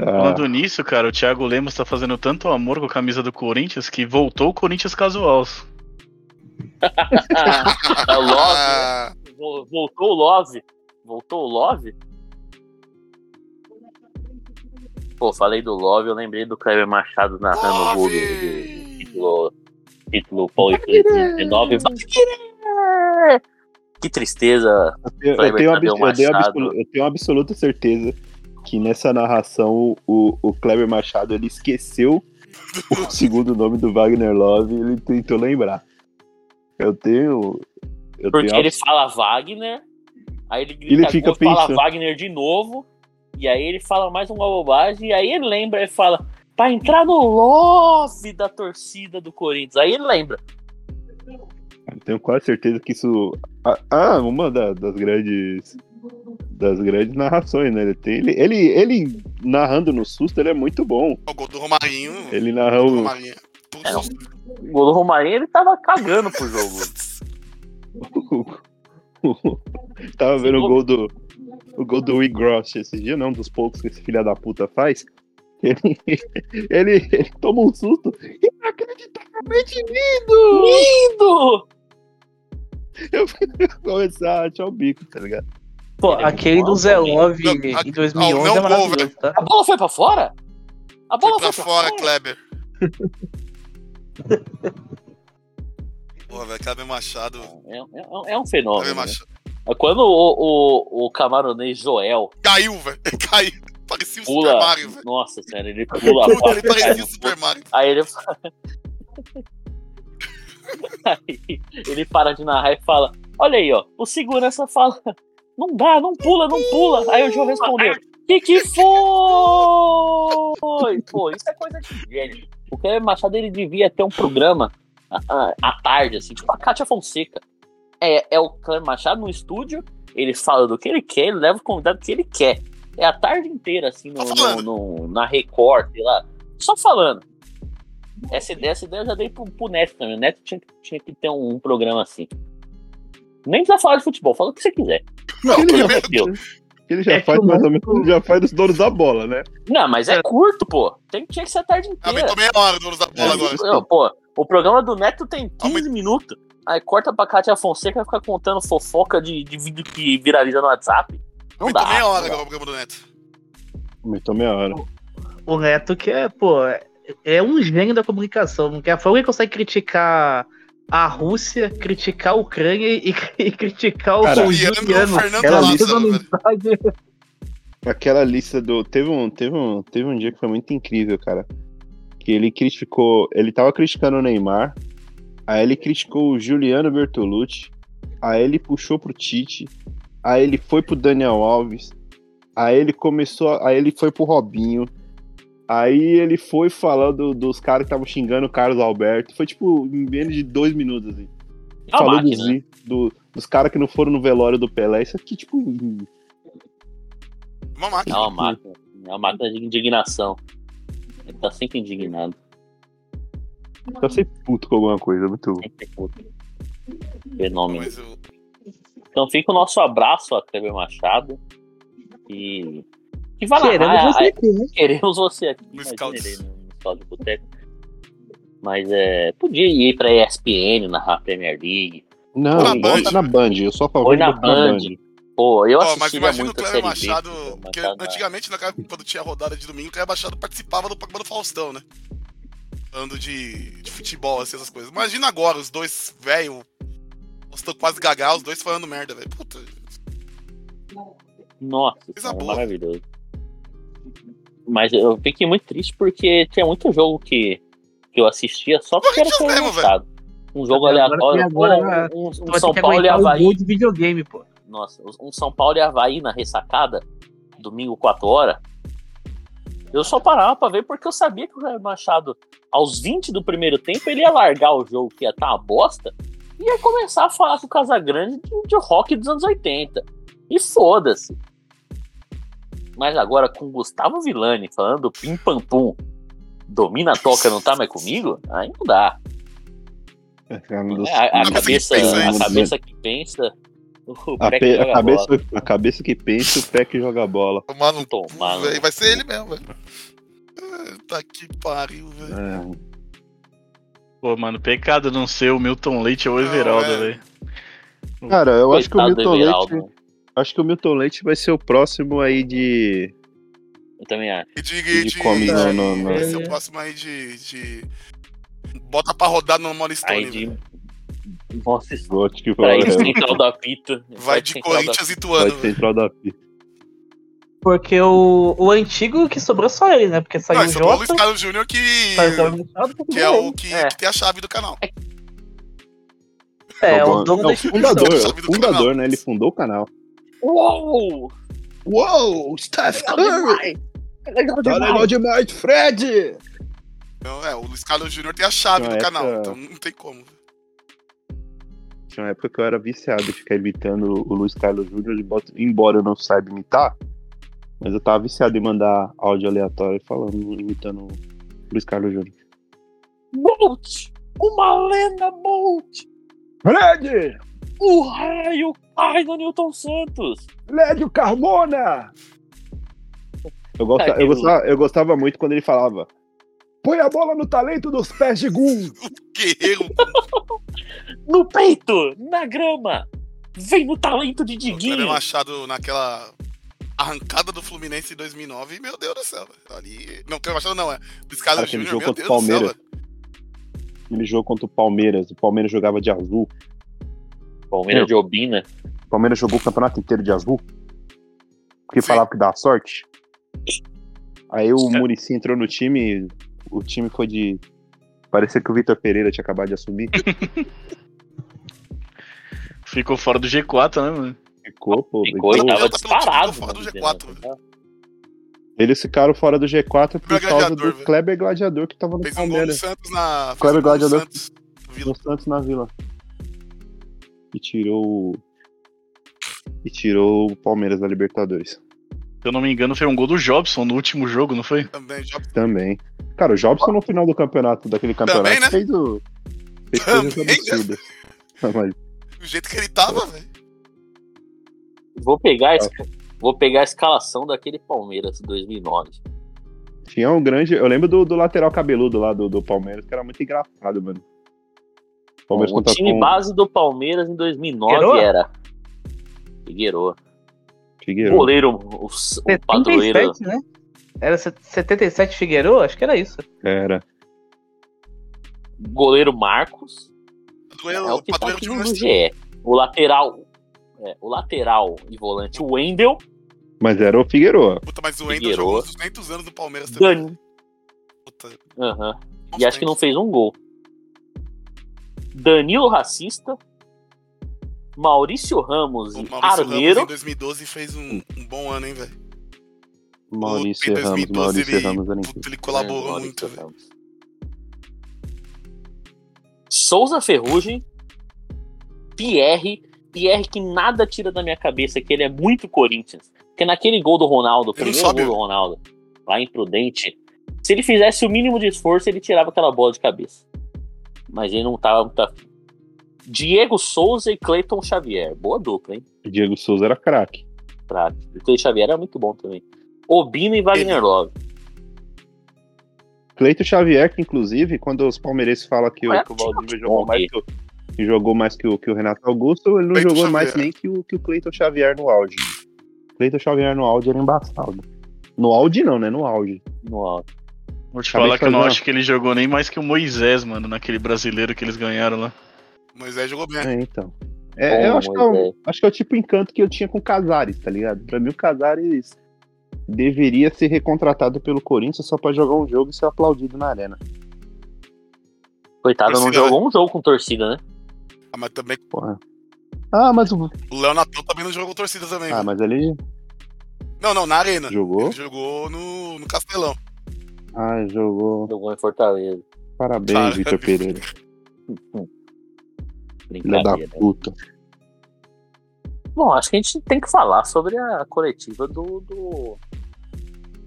Ah, Falando nisso, cara, o Thiago Lemos tá fazendo tanto amor com a camisa do Corinthians que voltou o Corinthians casual. é o Love, né? Vol- Voltou o Love. Voltou o Love? Pô, falei do Love, eu lembrei do Kleber Machado narrando o gol do, título, título Paulo Felipe 19. Que tristeza. eu, eu tenho, abs- eu, tenho Machado. absolu- eu tenho absoluta certeza que nessa narração o, o Kleber Machado ele esqueceu o segundo nome do Wagner Love e ele tentou lembrar. Eu tenho. Eu Porque tenho ele fala Wagner, aí ele grita Ele fica gol, fala. Wagner de novo, e aí ele fala mais uma bobagem, e aí ele lembra e fala pra entrar no love da torcida do Corinthians. Aí ele lembra. Eu tenho quase certeza que isso. Ah, ah, uma da- das grandes. Das grandes narrações, né? Ele, tem, ele, ele, ele narrando no susto, ele é muito bom. o gol do Romarinho. Ele O narra gol do o. Romarinho. É, O gol do Romarinho, ele tava cagando pro jogo. Tava vendo o gol do. O gol do Will Gross esse dia, não, dos poucos que esse filho da puta faz. Ele, ele, ele toma um susto. Inacreditavelmente lindo! Lindo! Eu fui começar a achar o bico, tá ligado? Pô, Ele é aquele do Zé. Love em a- 2011 não, é maravilhoso, tá? A bola foi pra fora? A bola Foi foi pra fora, Kleber. Pô, velho, Kleber Machado. É, é- é um fenômeno. Kleber né? É Quando o, o, o camaronês Joel Caiu, velho. Caiu. Parecia o pula. Super Mario, velho. Nossa senhora, ele pula a Puta, ele parecia o Super Mario. Aí ele aí ele para de narrar e fala: Olha aí, ó. O segurança fala: Não dá, não pula, não pula. Aí o João respondeu: Que que foi? Pô, isso é coisa de gênio. O Kleber Machado ele devia ter um programa à, à- à tarde, assim, tipo a Kátia Fonseca. É, é o Kleber Machado no estúdio, ele fala do que ele quer, ele leva o convidado que ele quer. É a tarde inteira, assim, no, no- no- na Record, sei lá. Só falando. Essa ideia, essa ideia eu já dei pro, pro Neto também. O Neto tinha, que- tinha que ter um, um programa assim. Nem precisa falar de futebol, fala o que você quiser. Não, ele já, ele já É faz mais ou menos, já faz dos donos da bola, né? Não, mas é curto, pô. Tem, tinha que ser a tarde inteira. Aumentou meia hora do uso da bola É, agora. não, pô, o programa do Neto tem 15 Aumenta- minutos. Aí corta pra Cátia Fonseca e fica contando fofoca de, de vídeo que viraliza no WhatsApp. Não Aumentou dá. meia hora o programa do Neto. Aumentou meia hora. O Neto que é, pô, é, é um gênio da comunicação. Não quer a forma que consegue criticar a Rússia, criticar a Ucrânia e, e criticar o Cara, Juliano. Aquela mensagem. Aquela lista do. Teve um, teve, um, teve um dia que foi muito incrível, cara. Que ele criticou. Ele tava criticando o Neymar. Aí ele criticou o Juliano Bertolucci. Aí ele puxou pro Tite. Aí ele foi pro Daniel Alves. Aí ele começou. a- Aí ele foi pro Robinho. Aí ele foi falando dos caras que estavam xingando o Carlos Alberto. Foi tipo em menos de dois minutos, assim. É uma Falou máquina, dos, i- do- dos caras que não foram no velório do Pelé. Isso aqui, tipo, Uma É máquina. uma máquina. É uma máquina de indignação. Ele tá sempre indignado. Tá sempre puto com alguma coisa. Muito. Sempre puto. Fenômeno. Mas eu- Então fica o nosso abraço a Kleber Machado. E. Que vai Queremos narrar. você aqui, né? Queremos você aqui. No Scouts de Boteco. Mas é. Podia ir pra ESPN, narrar a Premier League. Não, Na bota Band. na Band. Eu só favor Foi de na na Band. Band. Pô, eu Ó, mas assistiria imagina o muito a Cleber Machado, B. Machado na- antigamente, na- quando tinha rodada de domingo, o Cleber Machado participava do programa do Faustão, né? Falando de, de futebol, assim, essas coisas. Imagina agora, os dois velho, estão quase gagal, os dois falando merda, velho. Puta, Nossa, Coisa boa. maravilhoso. Mas eu fiquei muito triste porque tinha muito jogo que, que eu assistia só porque era Machado. Um jogo Agora aleatório, agora, pô, um, um vai São Paulo e Havaí. gol de videogame, pô. Nossa, um São Paulo e Havaí na ressacada, domingo 4 horas. Eu só parava pra ver porque eu sabia que o Kleber Machado, aos 20 do primeiro tempo, ele ia largar o jogo que ia estar uma bosta e ia começar a falar com o Casagrande de, de rock dos anos 80. E foda-se. Mas agora com o Gustavo Villani falando pim pam pum, domina a toca, não tá mais comigo? Aí não dá. É dos- É, a, a Cabeça a cabeça que pensa. O A, pe- a cabeça, bola. a cabeça que pensa, o pé que joga bola. tomar no Tomar velho. Vai ser ele mesmo, velho. Tá que pariu, velho. É, Pô, mano, pecado não ser o Milton Leite ou o Everaldo, é. velho. Cara, eu acho que o Coitado Milton. Leite. Acho que o Milton Leite vai ser o próximo aí de. Eu também acho. E de, De de, come de- no- no- no- Vai ser o próximo aí de, de. Bota pra rodar no Stone. Aí de. Pra ir vai, central da pita. Vai de Corinthians e vai Tuano, velho. central da pista. Porque o, o antigo que sobrou só ele, né? Porque saiu Não, o sobrou o Jota, Luiz Carlos Júnior que. Que é o que, É. que tem a chave do canal. É, bom. o dono É o fundador, é o fundador, canal. né? Ele fundou o canal. Uou! Uou, Steph Legal demais! Legal Tá demais! legal demais, Fred! Então, é, o Luiz Carlos Júnior tem a chave Não, do essa- canal, então não tem como. Tinha uma época que eu era viciado em ficar imitando o Luiz Carlos Júnior, embora- eu não saiba imitar, mas eu tava viciado em mandar áudio aleatório falando, imitando o Luiz Carlos Júnior. Bolt! Uma lenda Bolt! Fred! O raio cai no Newton Santos! Lédio Carmona! Eu, gosta- eu, gostava, eu gostava muito quando ele falava Põe a bola no talento dos pés de Gum! Guerreiro, No peito! Na grama! Vem no talento de o Diguinho! Machado naquela arrancada do Fluminense em 2009, meu Deus do céu. velho. Ali... Não, Kleber Machado não, é. Aquele Júnior, jogo meu contra o Deus do céu, Palmeiras. velho. Ele jogou contra o Palmeiras, o Palmeiras jogava de azul, Palmeiras de Obina. o Palmeiras jogou o campeonato inteiro de azul, porque Sim. falava que dava sorte. Aí o. Murici entrou no time, o time foi de. Parecia que o Vitor Pereira tinha acabado de assumir. Ficou fora do G4, né, mano? Ficou, pô. Ficou e então, tava disparado. ficou fora do mano, G4, entendeu? Eles ficaram fora do G4 por causa do velho. Kleber Gladiador que tava no Fez um Palmeiras. Santos na. fez Kleber um Gladiador. Santos, Vila. No Santos na Vila. E tirou. o- E tirou o Palmeiras da Libertadores. Se eu não me engano, foi um gol do Jobson no último jogo, não foi? Também, já Também. Cara, o Jobson no final do campeonato, daquele campeonato, Também, né? fez o. Fez coisas Também, né? absurdas. Mas do jeito que ele tava, velho. Vou pegar, a esca- vou pegar a escalação daquele Palmeiras 2009. tinha um grande. Eu lembro do, do lateral cabeludo lá do, do Palmeiras, que era muito engraçado, mano. O Palmeiras o contratou time um base do Palmeiras em 2009 Figueroa? era Figueiredo. Figueiredo. Goleiro, o, o padroeiro. 77, né? Era set- 77 Figueiredo? Acho que era isso. Era. Goleiro Marcos. Padroeiro, É o que tá aqui de no um GE. O lateral. é, o lateral e volante Wendel. Mas era o Figueiredo. Puta, mas o Wendel jogou uns 200 anos no Palmeiras também. Dan... Puta, Aham. bons E acho que não fez um gol. Danilo Racista. Maurício Ramos O e Maurício Ramos Armeiro. em 2012 fez um, um bom ano, hein, velho. Maurício em Ramos, 2012 Maurício ele, Ramos puta, ele colaborou É, Maurício muito, velho. Ramos. Souza Ferrugem, Pierre, Pierre que nada tira da minha cabeça que ele é muito Corinthians. Porque naquele gol do Ronaldo, o Ele não primeiro gol do Ronaldo, lá em Prudente, se ele fizesse o mínimo de esforço, ele tirava aquela bola de cabeça. Mas ele não tava muito afim. Diego Souza e Cleiton Xavier. Boa dupla, hein? Diego Souza era craque. Pra... O Cleiton Xavier era muito bom também. Obino e Wagner Love. Cleito Xavier, que inclusive, quando os palmeirenses falam que, o- É, que o Valdívia bom, jogou mais que o, que jogou mais que o, que o Renato Augusto, ele não Cleiton jogou mais Xavier. nem que o, que o Cleiton Xavier no auge. Cleiton Xavier no auge era embaçado. No auge não, né? No auge. No alto. Vou te Acabei falar que eu não acho que ele jogou nem mais que o Moisés, mano, naquele brasileiro que eles ganharam lá. Aí jogou bem. É, então. É, eu Bom, acho que é, o, Moisés. acho que é o tipo de encanto que eu tinha com o Casares, tá ligado? Pra mim, o Casares deveria ser recontratado pelo Corinthians só pra jogar um jogo e ser aplaudido na arena. Coitado, não Torcida, jogou um jogo com torcida, né? Ah, mas também Porra. Ah, mas o. o Léo Natal também não jogou com torcida também. Ah, viu? mas ele Não, não, na arena. jogou. Ele jogou no, no Castelão. Ah, jogou. Jogou em Fortaleza. Parabéns. Vitor Pereira. Filha da Brincadeira. puta. Bom, acho que a gente tem que falar sobre a coletiva do, do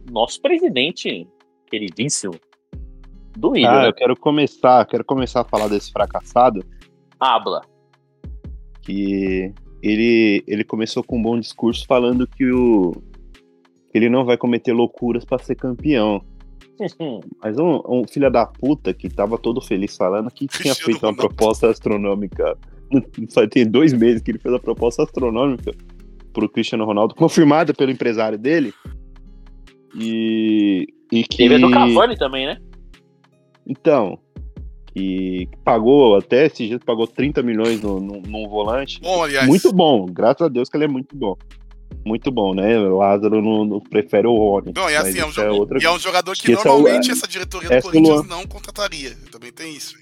nosso presidente queridíssimo, do Willian, Ah, né? eu quero começar, quero começar a falar desse fracassado, Habla. que ele, ele começou com um bom discurso falando que o que ele não vai cometer loucuras pra ser campeão. Mas um, um filho da puta que tava todo feliz falando que tinha feito uma proposta astronômica. Tem dois meses que ele fez a proposta astronômica pro Cristiano Ronaldo, confirmada pelo empresário dele. E, e que. Teve a do Cavani também, né? Então, que pagou até esse dia pagou 30 milhões no, no, num volante. Bom, aliás. Muito bom, graças a Deus que ele é muito bom. Muito bom, né? O Lázaro não, não prefere o Rony. Não, e assim, é um, jogo, outra e é um jogador que o- normalmente essa diretoria do essa é o Corinthians Luan. não contrataria. Também tem isso.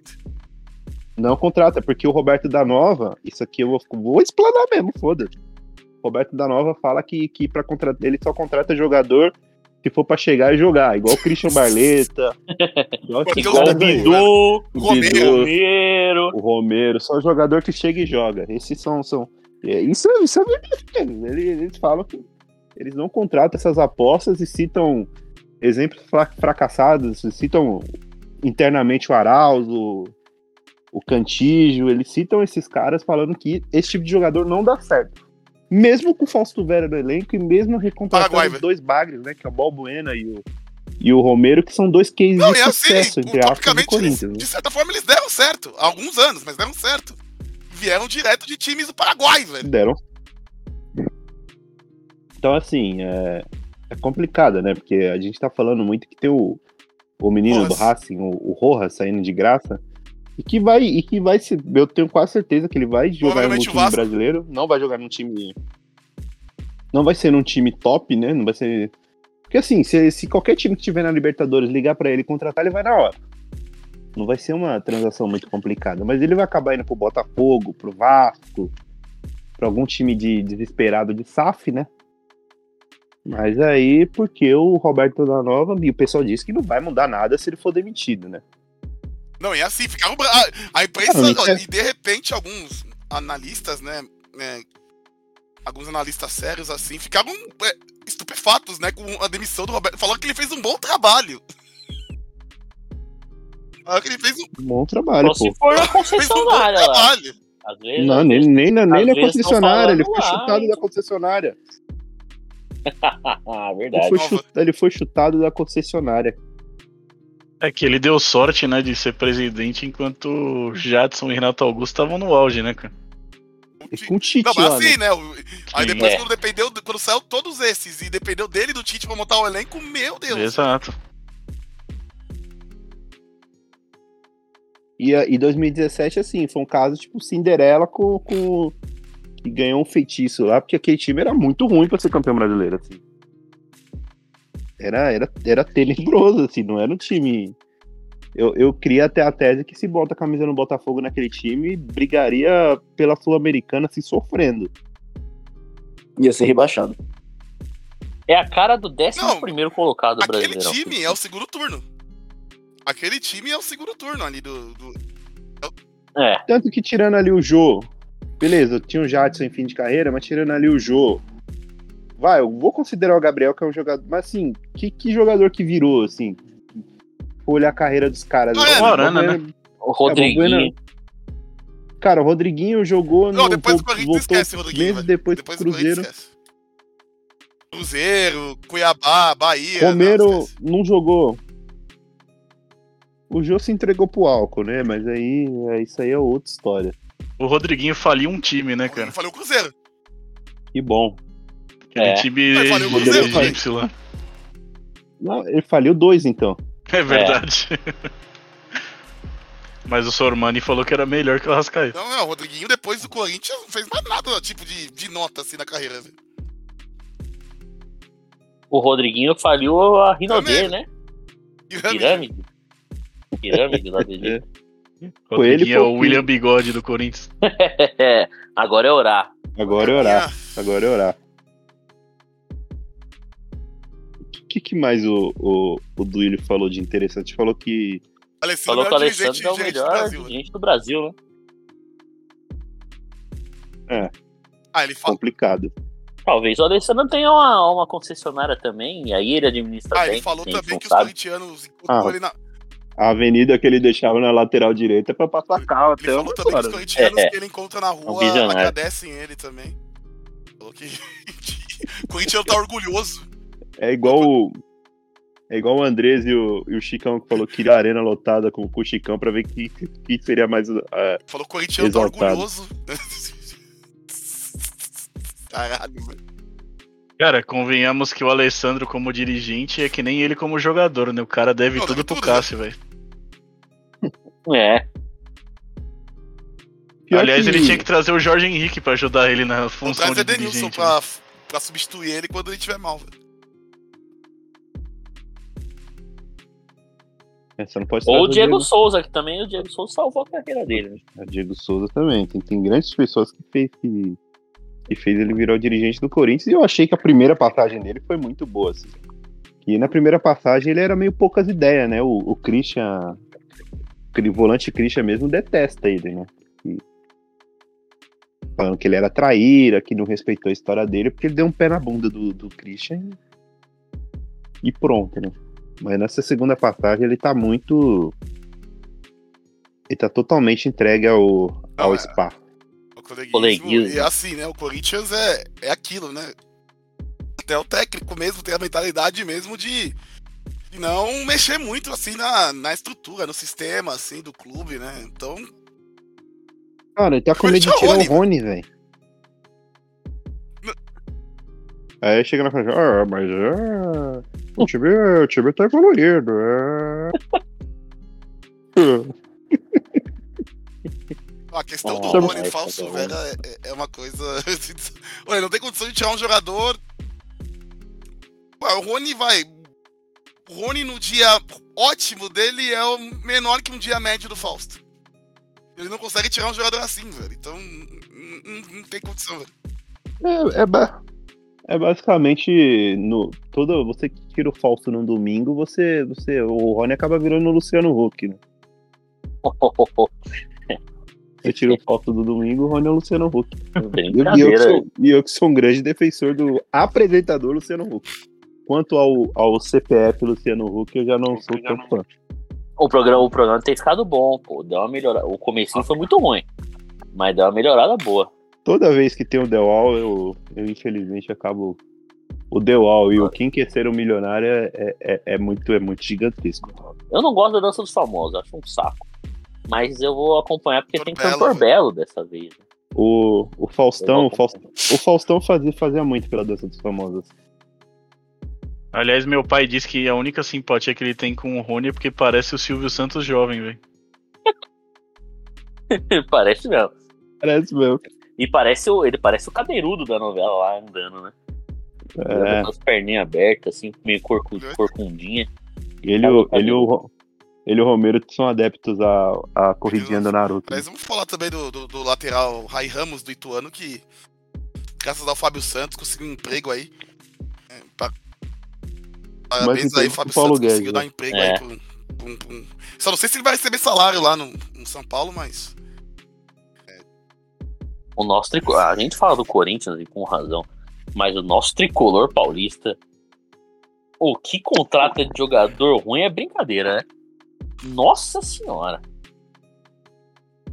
Não contrata, porque o Roberto da Nova, isso aqui eu vou, vou explanar mesmo, foda-se. Roberto da Nova fala que, que para contratar ele só contrata jogador se for pra chegar e jogar, igual o Christian Barleta, igual Igual o. Bidu, O Romero. O Romero, só jogador que chega e joga. Esses são. são é, isso, é- isso é verdade. Eles, eles falam que eles não contratam essas apostas e citam exemplos fra- fracassados, citam internamente o Arauzo, o Cantígio, eles citam esses caras falando que esse tipo de jogador não dá certo. Mesmo com o Fausto Vera no elenco e mesmo recontratando Paraguai, os dois bagres, né? Que é o Balbuena e o, e o Romero, que são dois cases Não, de e assim, sucesso, entre aspas, do topicamente, eles, Corinthians. né? de certa forma, eles deram certo. Há alguns anos, mas deram certo. Vieram direto de times do Paraguai, velho. deram. Então, assim, é, é complicado, né? Porque a gente tá falando muito que tem o, o menino do Rojas. Racing, o, o Rojas, saindo de graça. E que vai, e que vai se. Eu tenho quase certeza que ele vai jogar no time brasileiro. Não vai jogar num time. Não vai ser num time top, né? Não vai ser. Porque assim, se, se qualquer time que tiver na Libertadores ligar pra ele e contratar, ele vai na hora. Não vai ser uma transação muito complicada. Mas ele vai acabar indo pro Botafogo, pro Vasco, pra algum time de desesperado de SAF, né? Mas aí, porque o Roberto da Nova, e o pessoal disse que não vai mudar nada se ele for demitido, né? Não, e assim, ficaram. bra- A, a imprensa. Não, e de repente, alguns analistas, né? né, alguns analistas sérios, assim, ficaram é, estupefatos, né? Com a demissão do Roberto. Falou que ele fez um bom trabalho. Falaram que ele fez um, Bom trabalho, Só pô. se for na um concessionária. Às vezes, Não, nem, nem, na, nem na concessionária, ele foi lá, chutado hein? da concessionária. Ah, Ele verdade. foi, Nova. chu- ele foi chutado da concessionária. É que ele deu sorte, né, de ser presidente enquanto o Jadson e Renato Augusto estavam no auge, né, cara? E com o Tite Não, mas lá, assim, né? né? Aí Sim. depois, É. quando dependeu, quando saiu todos esses e dependeu dele e do Tite pra montar o elenco, meu Deus. Exato. E, e 2017, assim, foi um caso tipo Cinderela com, com. que ganhou um feitiço lá, porque aquele time era muito ruim pra ser campeão brasileiro, assim. Era, era, era tenebroso, assim, não era um time. Eu, eu queria até a tese que se bota a camisa no Botafogo naquele time, brigaria pela Sul-Americana se sofrendo. Ia ser rebaixado. É a cara do 11 Não, primeiro colocado Aquele brasileiro. time é o segundo turno. Aquele time é o segundo turno ali do. do- É, Tanto que tirando ali o Jô, beleza, tinha o Jadson em fim de carreira, mas tirando ali o Jô, vai, eu vou considerar o Gabriel que é um jogador, mas assim, que, que jogador que virou, assim, Vou olhar a carreira dos caras. Ah, é, O Arana, Balbuena- o Rodriguinho. Cara, o Rodriguinho jogou Não, no depois do Corinthians voltou esquece o Rodriguinho. meses depois, Depois do Cruzeiro. esquece. Cruzeiro, Cuiabá, Bahia. Romero não, não jogou. O Jô se entregou pro álcool, né? Mas aí, é, isso aí é outra história. O Rodriguinho faliu um time, né, cara? Falei o Cruzeiro. Que bom. Aquele É. time Mas valeu egípcio lá. Não, ele faliu dois, então. É verdade. Mas o Sormani falou que era melhor que o Arrascaeta. Não, não, o Rodriguinho depois do Corinthians não fez mais nada, tipo, de, de nota assim na carreira. velho. O Rodriguinho faliu a Rinodê, né? Pirâmide. Pirâmide. Lá do Egito. O Foi ele é o. William Bigode do Corinthians. Agora é orar. Agora é orar. Agora é orar. Que, que mais o, o, o Duílio falou de interessante? Falou que. Alessandro Falou que o é o dirigente, Alessandro é o melhor Brasil. né? dirigente do Brasil, né? Ah, ele fala, complicado. Talvez o Alessandro tenha uma, uma concessionária também, e aí ele administra ah, bem. ele falou a gente também que os corintianos encontrou Ah. ele na. A avenida que ele deixava na lateral direita é pra passar carro Ele até falou também que os corintianos É, é. que ele encontra na rua visionário. agradecem ele também. Falou que. o corintiano tá orgulhoso. É igual o. É igual o Andrés e o, e o Chicão que falou que queria a arena lotada com, com o Chicão pra ver que, que seria mais. ah, Falou corintiano tá orgulhoso. Caralho, velho. Cara, convenhamos que o Alessandro como dirigente é que nem ele como jogador, né? O cara deve Não, tudo pro tudo, Cássio, velho. É, pior Aliás, que- ele tinha que trazer o Jorge Henrique pra ajudar ele na função trazer de Denilson dirigente. né? pra, pra substituir ele quando ele tiver mal, velho. Você não pode ou o trazer Diego Souza, que também o Diego Souza salvou a carreira dele. Né? O Diego Souza também. Tem, tem grandes pessoas que fez, que, que fez ele virar o dirigente do Corinthians. E eu achei que a primeira passagem dele foi muito boa. Assim. Que na primeira passagem ele era meio poucas ideias, né? O, o Christian. O volante Christian mesmo detesta ele, né? E- falando que ele era traíra, que não respeitou a história dele, porque ele deu um pé na bunda do, do Christian e, e pronto, né? Mas nessa segunda passagem ele tá muito. Ele tá totalmente entregue ao, ao é. spa. O coleguismo. Coleguismo. E assim, né? O Corinthians é, é aquilo, né? Até o técnico mesmo tem a mentalidade mesmo de, de não mexer muito assim na, na estrutura, no sistema assim do clube, né? Então, Cara, ele tá com medo de o tirar Rony, o Rony, velho. Aí chega na frente, ah, mas é, o, time, o time tá evoluindo. É. a questão do Oh, Rony é, falso, tá velho, é, é uma coisa. Olha, não tem condição de tirar um jogador. Ué, o Rony vai. O Rony no dia ótimo dele é o menor que um dia médio do Fausto. Ele não consegue tirar um jogador assim, velho. Então, não, não- tem condição, velho. É, é, é basicamente no todo você que tira o falso no domingo, você, você o Rony acaba virando o Luciano Huck, né? Você tira o falso do domingo, o Rony é o Luciano Huck. E eu, eu sou, e eu que sou um grande defensor do apresentador Luciano Huck. Quanto ao, ao CPF Luciano Huck, eu já não sou tão fã. O programa, o programa tem ficado bom, pô. Deu uma melhorada. O comecinho foi muito ruim. Mas deu uma melhorada boa. Toda vez que tem o The Wall, eu, eu infelizmente acabo. O The Wall e o Quem Quer Ser um Milionário é, é, é muito, é muito gigantesco. Eu não gosto da dança dos famosos, acho um saco. Mas eu vou acompanhar porque tem Torbelo, cantor belo dessa vez. O, o Faustão, o Faustão, o Faustão fazia, fazia muito pela dança dos famosos. Aliás, meu pai disse que a única simpatia que ele tem com o Rony é porque parece o Silvio Santos jovem, velho. parece mesmo. Parece mesmo. E parece o, ele parece o cadeirudo da novela lá andando, né? É, Com as perninhas abertas, assim, meio corcu, corcundinha. ele, e o- ele, o ele e o Romero são adeptos à, à corridinha do Naruto. Mas vamos falar também do, do, do lateral Rai Ramos do Ituano, que, graças ao Fábio Santos, conseguiu um emprego aí. Parabéns isso aí, aí Fábio pro Paulo Santos. Conseguiu Guedes, dar né? um emprego É. aí pra um, pra um- pra um- Só não sei se ele vai receber salário lá no, no São Paulo, mas. O nosso tricolor. A gente fala do Corinthians e com razão. Mas o nosso tricolor paulista. O que contrata de jogador ruim é brincadeira, né? Nossa senhora.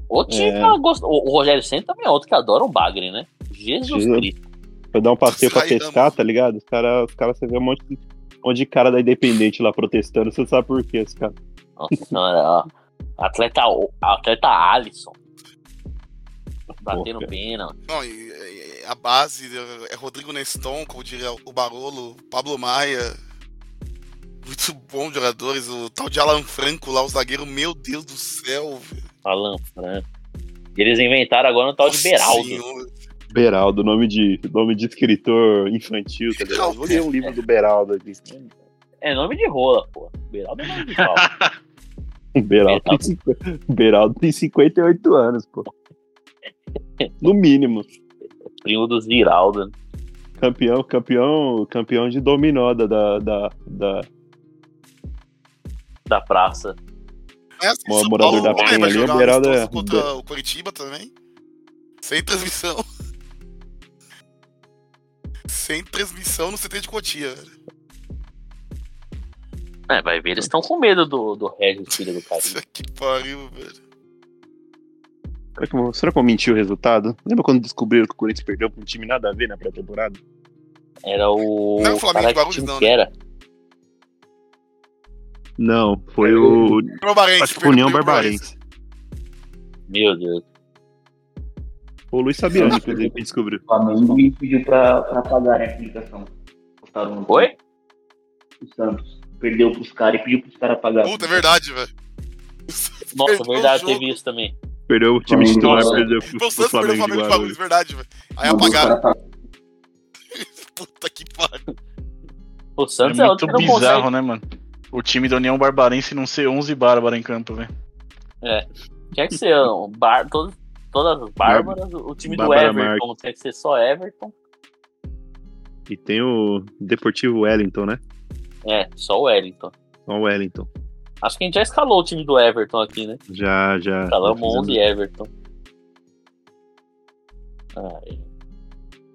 O time É. tá gost- o, Rogério Senna também é outro que adora um bagre, né? Jesus Jesus. Cristo. Foi dar um passeio pra pescar, tá ligado? Os caras, os cara, você vê um monte de, um monte de cara da Independente lá protestando, você sabe por quê, esse cara. Nossa senhora, ó. Atleta, atleta Alisson. Batendo Porra. pênalti. Não, e, e- a base é Rodrigo Neston, como diria o Barolo, Pablo Maia. Muito bons jogadores. O tal de Alan Franco lá, o zagueiro, meu Deus do céu. velho. Alan Franco. Eles inventaram agora um tal de Nossa Beraldo. Senhora. Beraldo, nome de, nome de escritor infantil, tá ligado? Vou ler um livro do Beraldo aqui. É nome de rola, pô. Beraldo é nome de pau. O Beraldo tem, Beraldo tem 58 anos, pô. No mínimo. Primo do Ziraldo. né? Campeão, campeão, campeão de dominó da, da, da, da- Da praça. É assim, morador Paulo da Penha ali, Beraldo amistoso é- contra o Curitiba também. Sem transmissão. Sem transmissão no CT de Cotia. É, vai ver, eles estão com medo do, do Regis, filho do Carinho. Isso que pariu, velho. Será que, eu vou- será que eu menti o resultado? Lembra quando descobriram que o Corinthians perdeu pra um time nada a ver na pré-temporada? Era o. Não é o Flamengo time não, que né? era? Não, foi o. Barbarense, Acho que foi o União Barbarense. Meu Deus. O Luiz Sabiano, inclusive, que descobriu. O Flamengo me pediu pra, pra pagar a publicação. Postaram no Oi? O Santos perdeu pros caras e pediu pros caras pagar. Puta, é verdade, velho. Nossa, Perdeu verdade, teve isso também. Perdeu o time titular, perdeu o Santos pro perdeu o Flamengo de Flamengo de Guarulhos, verdade, velho. Aí apagaram. pagar. Puta que pariu. O É Santos é, outro muito bizarro, consegue. né, mano? O time da União Barbarense não ser 11 Bárbara em campo, velho. Tinha que ser um bar, todos, todas as bárbaras. O time do Bárbara Everton tinha que ser só Everton. E tem o Deportivo Wellington, né? É, só o Wellington. Só o Wellington. Acho que a gente já escalou o time do Everton aqui, né? Já, já. Escalamos já fizemos. 11 Everton. Ai.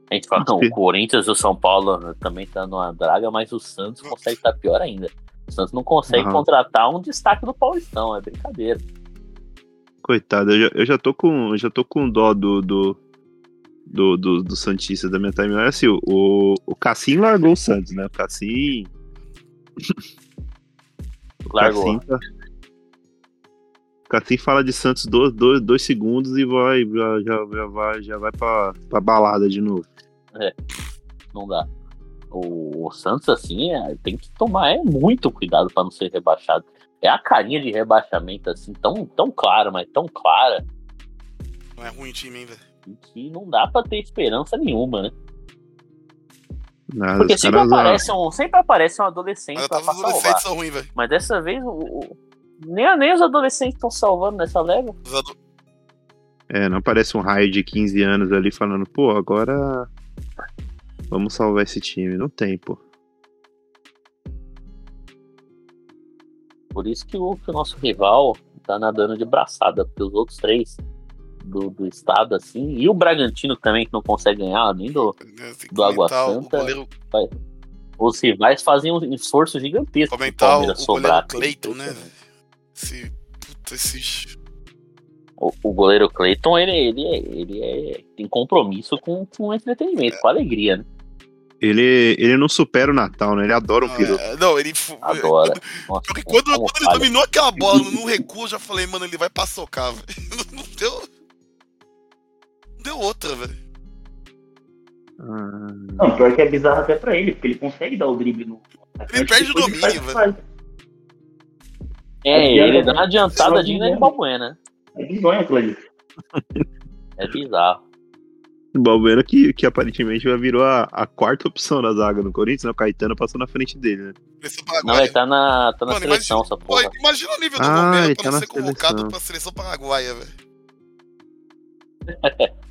A gente fala, não, o Corinthians e o São Paulo também tá numa draga, mas o Santos consegue estar pior ainda. O Santos não consegue Aham. contratar um destaque do Paulistão, é brincadeira. Coitado, eu já, eu já tô com. Eu já tô com dó do. do... Do, do, do Santista da minha timeline. Assim, o, o Cassim largou o Santos, né? O Cassim. O Largou. Cassim fala de Santos dois, dois, dois segundos e vai, já, já, já vai, já vai pra, pra balada de novo. Não dá. O, o Santos, assim, é, tem que tomar é, muito cuidado pra não ser rebaixado. É a carinha de rebaixamento, assim, tão, tão clara, mas tão clara, Não é ruim o time, hein, velho. que não dá pra ter esperança nenhuma, né? Nada, Porque sempre aparece, um, sempre aparece um adolescente Mas pra, pra salvar. adolescentes são ruins, velho. Mas dessa vez, o, o- nem, nem os adolescentes estão salvando nessa leva. É, não aparece um raio de 15 anos ali falando, pô, agora vamos salvar esse time. Não tem, pô. Por isso que o, que o nosso rival tá nadando de braçada, porque os outros três do, do estado, assim, e o Bragantino também, que não consegue ganhar, nem do. né, tem que Do Água Santa. goleiro, Os rivais fazem um esforço gigantesco comentar o, o sobrar. goleiro Cleiton, né? Esse. Puta, esse. O, o goleiro Cleiton, ele, ele, é, ele é, tem compromisso com, com o entretenimento, com a alegria, né? Ele, ele não supera o Natal, né? Ele adora um peru. é, não, ele. Adora. Nossa, Porque quando, quando ele dominou aquela bola no recuo, eu já falei, mano, ele vai pra socar, velho. Não deu. Não deu outra, velho. Ah, Não, pior que é bizarro até pra ele, porque ele consegue dar o drible no. Ele perde o ele domínio, velho. faz. É, É, ele é, dá uma adiantada é, digna de é. Balbuena, né? É bizonho aquilo ali. É bizarro. o Balbuena que, que aparentemente já virou a, a quarta opção da zaga no Corinthians, né? O Caetano passou na frente dele, né? Não, ele tá na, tá na Mano, seleção, imagina- essa porra. Pô, imagina o nível do Ah, Romero pra tá não ser convocado seleção. pra seleção paraguaia, velho.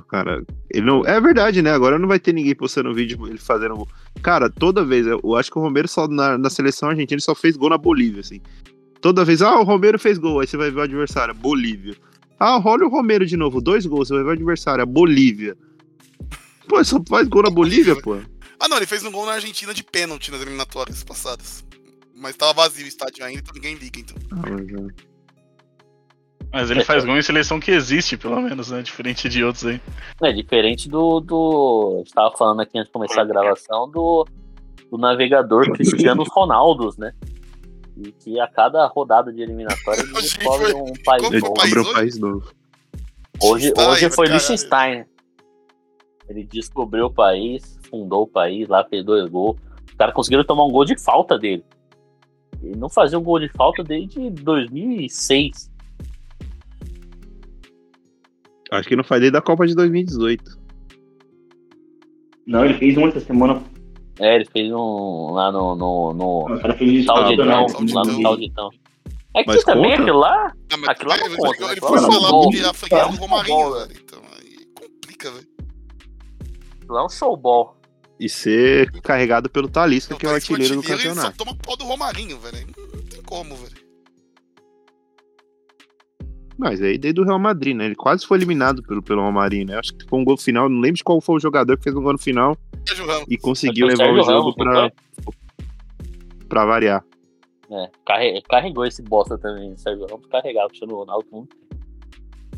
Cara, ele não. É verdade, né? Agora não vai ter ninguém postando vídeo ele fazendo gol. Cara, toda vez, eu eu acho que o Romero só na, na seleção argentina ele só fez gol na Bolívia, assim. Toda vez, ah, o Romero fez gol, aí você vai ver o adversário, Bolívia. Ah, olha o Romero de novo, dois gols, você vai ver o adversário, Bolívia. Pô, ele só faz gol na Bolívia, pô. Ah, não, ele fez um gol na Argentina de pênalti nas eliminatórias passadas. Mas tava vazio o estádio ainda, então ninguém liga, então. Ah, mas, é. Mas ele faz gol em seleção que existe, pelo menos, né? Diferente de outros aí. É diferente do. do... A gente tava falando aqui antes de começar a gravação do, do navegador Cristiano Ronaldos, né? E que a cada rodada de eliminatória ele descobre foi- um país Ele novo. hoje? um país novo. Hoje, hoje foi. Liechtenstein. Ele descobriu o país, fundou o país, lá fez dois gols. Os caras conseguiram tomar um gol de falta dele. Ele não fazia um gol de falta desde 2006. Acho que não faz desde a Copa de 2018. Não, ele fez um essa semana. É, ele fez um lá no, no, no cara fez Sauditão, campeonato, Sauditão. lá no de- Sauditão. É que Mas também conta? aquilo lá, Ah, mas Aquilo lá ele, não ele- conta, ele foi falar não. porque a freguês do É, Romarinho, velho. Então aí complica, velho. aquilo lá é um showball. E ser carregado pelo Talisca, que é o artilheiro do artilheiro, Ele só campeonato. toma pó do Romarinho, velho. Não tem como, velho. Mas aí desde o Real Madrid, né? Ele quase foi eliminado pelo, pelo Romarinho, né? Acho que foi um gol final. Não lembro de qual foi o jogador que fez um gol no final Sérgio Ramos. e conseguiu que levar o jogo pra, pra variar. É, carre- carregou esse bosta também. Sérgio Ramos carregava o Cristiano Ronaldo. com-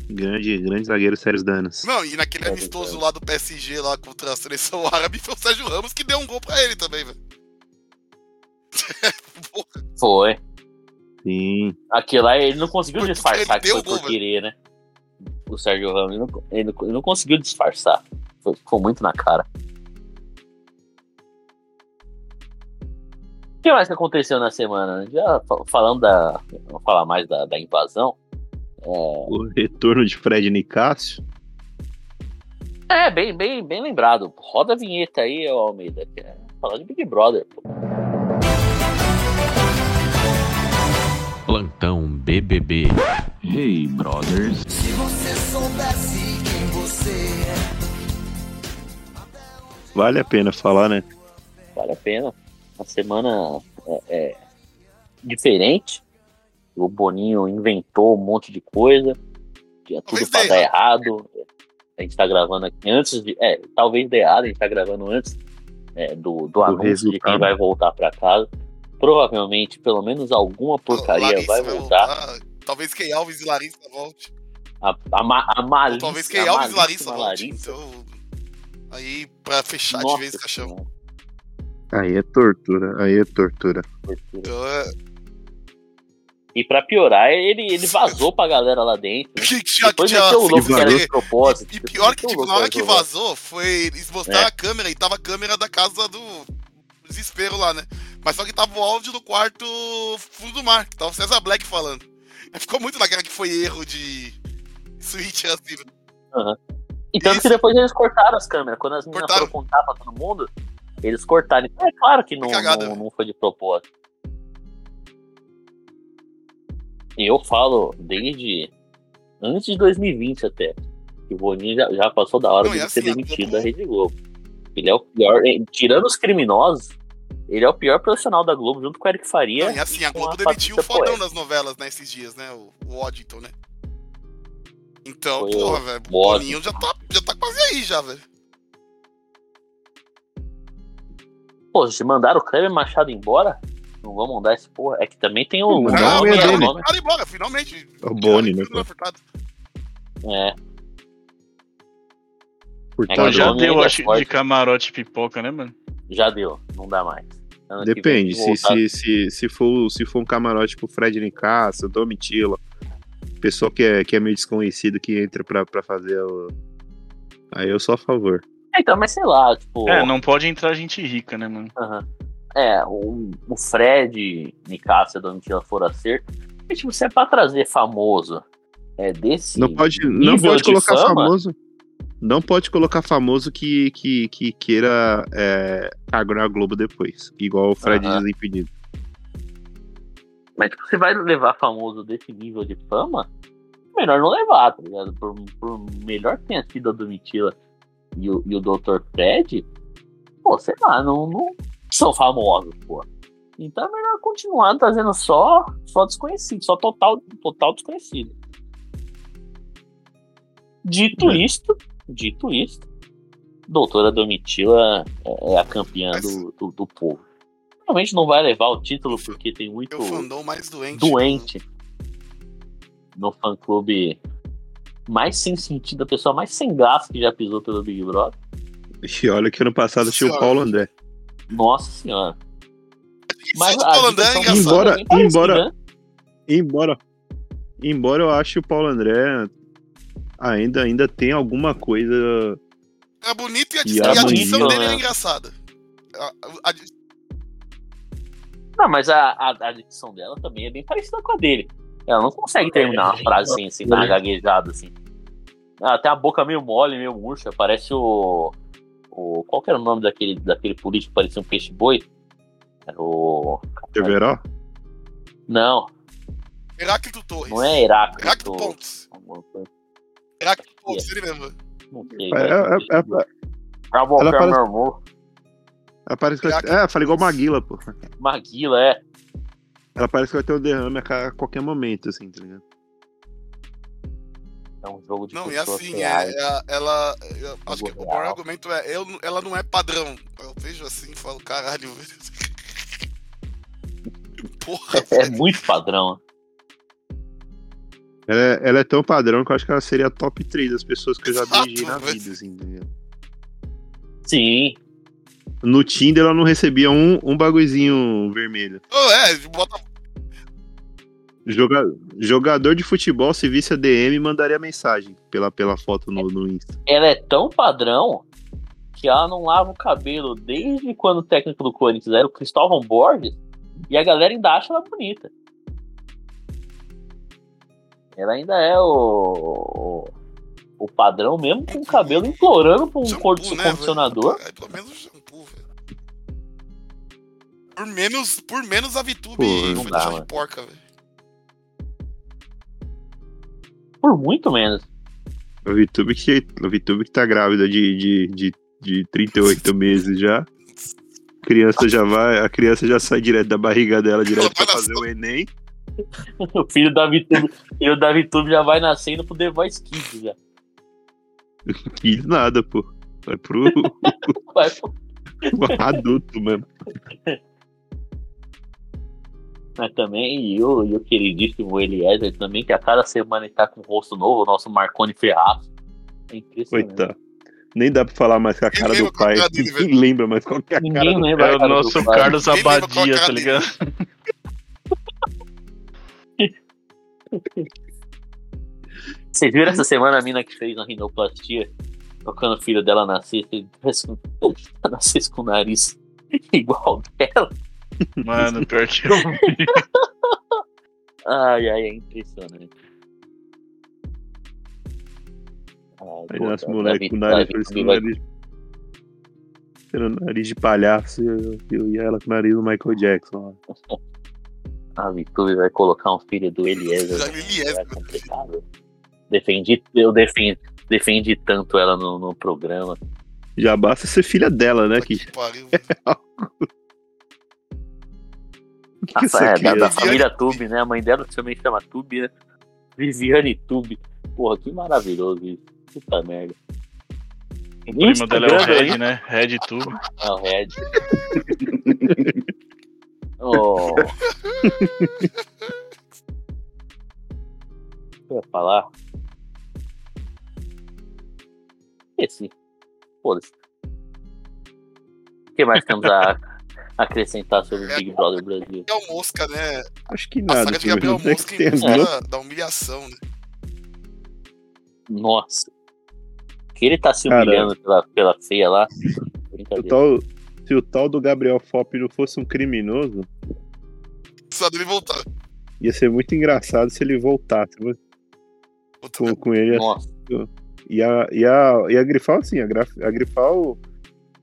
Grande, grande zagueiro Sérgio Danas. Não, e naquele É, amistoso verdade. lá do PSG, lá contra a seleção árabe, foi o Sérgio Ramos que deu um gol pra ele também, velho. Porra, Foi. Sim. Aquilo lá ele não conseguiu disfarçar que foi por querer, né? O Sérgio Ramos, ele não, ele não, ele não conseguiu disfarçar. Foi, ficou muito na cara. O que mais que aconteceu na semana? Já fa- falando da. Vamos falar mais da, da invasão. O retorno de Fred Nicásio. É, bem, bem, bem lembrado. Roda a vinheta aí, ô Almeida. É falar de Big Brother. pô. Plantão BBB. Hey, brothers. Vale a pena falar, né? Vale a pena. Uma semana é, é, diferente. O Boninho inventou um monte de coisa. Tinha tudo Talvez pra dar errado. A gente tá gravando aqui antes de. É, talvez dê errado, a gente tá gravando antes é, do, do anúncio de quem resultado. vai voltar pra casa. Provavelmente, pelo menos alguma porcaria Larissa vai voltar. Talvez Key Alves e Larissa volte. A, a, ma- a malícia, talvez Key Alves e Larissa volte. Larissa. Então, aí, pra fechar de Nossa vez o caixão. Aí é tortura, aí é tortura. tortura. Então, é... E pra piorar, ele, ele vazou pra galera lá dentro. Que já, Depois já, meteu o louco que era de propósito. E, e pior que, tipo, na hora que de vazou, foi. Eles mostraram É. a câmera e tava a câmera da casa do desespero lá, né? Mas só que tava o áudio do quarto fundo do mar, que tava o César Black falando. Ficou muito na cara que foi erro de switch assim. né? E tanto que Isso. depois eles cortaram as câmeras. Quando as meninas foram contar pra todo mundo, eles cortaram. É claro que não, Cagada, não, né? não foi de propósito. E eu falo desde antes de 2020 até. Que o Boninho já, já passou da hora Não, de ser assim, a demitido da Rede Globo. Ele é o pior, tirando os criminosos, ele é o pior profissional da Globo, junto com o Eric Faria. Não, e assim, a com Globo demitiu o fodão Poeta. das novelas, né, esses dias, né? O, o Waddington, né? Então, Foi porra, o velho, o. Boninho já tá, já tá quase aí já, velho. Pô, se mandaram o Kleber Machado embora, não vão mandar esse porra. É que também tem o. Não, o não, nome, é né, o dele. nome. Cara, embora, finalmente. É o Boni, né, Furtado. É. Furtado. É, já deu, é acho, de camarote pipoca, né, mano? Já deu, não dá mais. Ano vem Depende, se, voltar. se, se, se, for, se for um camarote pro Fred Nicasso, Domitila, pessoal que é, que é meio desconhecido que entra pra, pra fazer o. Aí eu sou a favor. É, Então, mas sei lá, tipo. É, não pode entrar gente rica, né, mano? aham. É, o, o Fred, Nicásio, Domitila. Mas, tipo, se é pra trazer famoso é desse. Não pode, não pode de colocar fama, famoso. Não pode colocar famoso que, que, que queira é, cagar a Globo depois. Igual o Fred. Desimpedido. Mas tipo, você vai levar famoso desse nível de fama? melhor não levar, tá ligado? Por, por melhor que tenha sido a Domitila e o, e o Dr. Fred, pô, sei lá, não, não são famosos, pô. Então é melhor continuar trazendo só, só desconhecido, só total, total desconhecido. Dito isto, dito isto, doutora Domitila é é a campeã do, do, do povo. Realmente não vai levar o título porque tem muito É o mais doente. doente no fã clube mais sem sentido, a pessoa mais sem graça que já pisou pelo Big Brother. E olha que ano passado tinha o. Paulo André. Nossa senhora. Mas a o Paulo André é engraçado. Embora- embora- né? Embora, embora eu ache o Paulo André ainda, ainda tem alguma coisa. É bonito e a, E e a a dele é né? engraçada. A- a- a- Não, mas a, a, a dicção dela também é bem parecida com a dele. Ela não consegue terminar uma frase assim, assim dar uma gaguejada assim. Ela tem a boca meio mole, meio murcha. Parece o. o qual que era o nome daquele, daquele político que parecia um peixe-boi? Era o. Severo? Não, Heráclito Torres. não é Heráclito. Heráclito Pontes. Coisa, Heráclito Pontes, ele mesmo. Não sei. É, é, é, é, A boca ela parece- meu amor. ela parece que vai, é, falei igual Maguila, pô. Maguila, é. Ela parece que vai ter um derrame a qualquer momento, assim, tá ligado? É um jogo de Não, e assim, é, é- ela. eu acho que o maior argumento é: eu, ela não é padrão. Eu vejo assim e falo, caralho, velho. Porra, É velho. muito padrão. Ela é, ela é tão padrão que eu acho que ela seria a top 3 das pessoas que eu já beijei na vida, assim, ligado? Sim. No Tinder ela não recebia um, um bagulhozinho vermelho. Ô, é, bota. Joga- jogador de futebol, se visse a DM, mandaria mensagem pela, pela foto no, no Insta. Ela é tão padrão que ela não lava o cabelo desde quando o técnico do Corinthians era o Cristóvão Borges e a galera ainda acha ela bonita. Ela ainda é o, o padrão mesmo com o cabelo implorando por um shampoo, corpo né, velho? condicionador. É, pelo menos shampoo, velho. Por menos, por menos a Pô, não foi dá, de porca, velho. Por muito menos. O VTube que, o VTube que tá grávida de, de, de, de 38 meses já. A criança já vai, a criança já sai direto da barriga dela, direto pra fazer o Enem. O filho da Vitube, e o da Vitube já vai nascendo pro The Voice Kids já. Que nada, pô. Vai pro Vai pro adulto mesmo. Mas também, e o, e o queridíssimo Eliezer também, que a cada semana ele tá com um rosto novo, o nosso Marconi Ferraz. É impressionante. Coitado. Nem dá pra falar mais com a cara do pai. é. Ninguém lembra mais qual que é a cara Ninguém do lembra É a o nosso pai. Carlos Abadia, é tá ligado? Vocês viram essa semana a mina que fez uma rinoplastia, tocando o filho dela nascer, se nascesse com o nariz igual dela? Mano, pior que eu vi. Ai, ai, é impressionante. Ai, Aí nasce moleque com o nariz, parecendo nariz. Nariz de palhaço e eu e ela com o nariz do Michael Jackson. ó. A Vitube vai colocar um filho do Eliezer. Já né? Eliezer. É complicado. Defendi, eu defendi, defendi tanto ela no, no programa. Já basta ser filha dela, né? Que, Que pariu. que Essa, é, da, da criança- família Tube, né? A mãe dela também chama Tube, né? Viviane Tube. Porra, que maravilhoso isso. Puta merda. O primo dela é o Red, hein? né? Red Tube. É o Red. oh. O que eu ia falar? Esse. Foda-se. O que mais temos a acrescentar sobre o Big Brother Brasil? Gabriel Mosca, né? acho que A nada. saga de Gabriel Mosca que tem em da, da humilhação, né? Nossa. Que ele tá se humilhando pela, pela feia lá. Brincadeira. Se o tal do Gabriel Fop não fosse um criminoso, Só dele voltar. ia ser muito engraçado se ele voltasse. Com, com ele Nossa. E a, e a, e a Grifal, assim, a, Graf- a Grifal,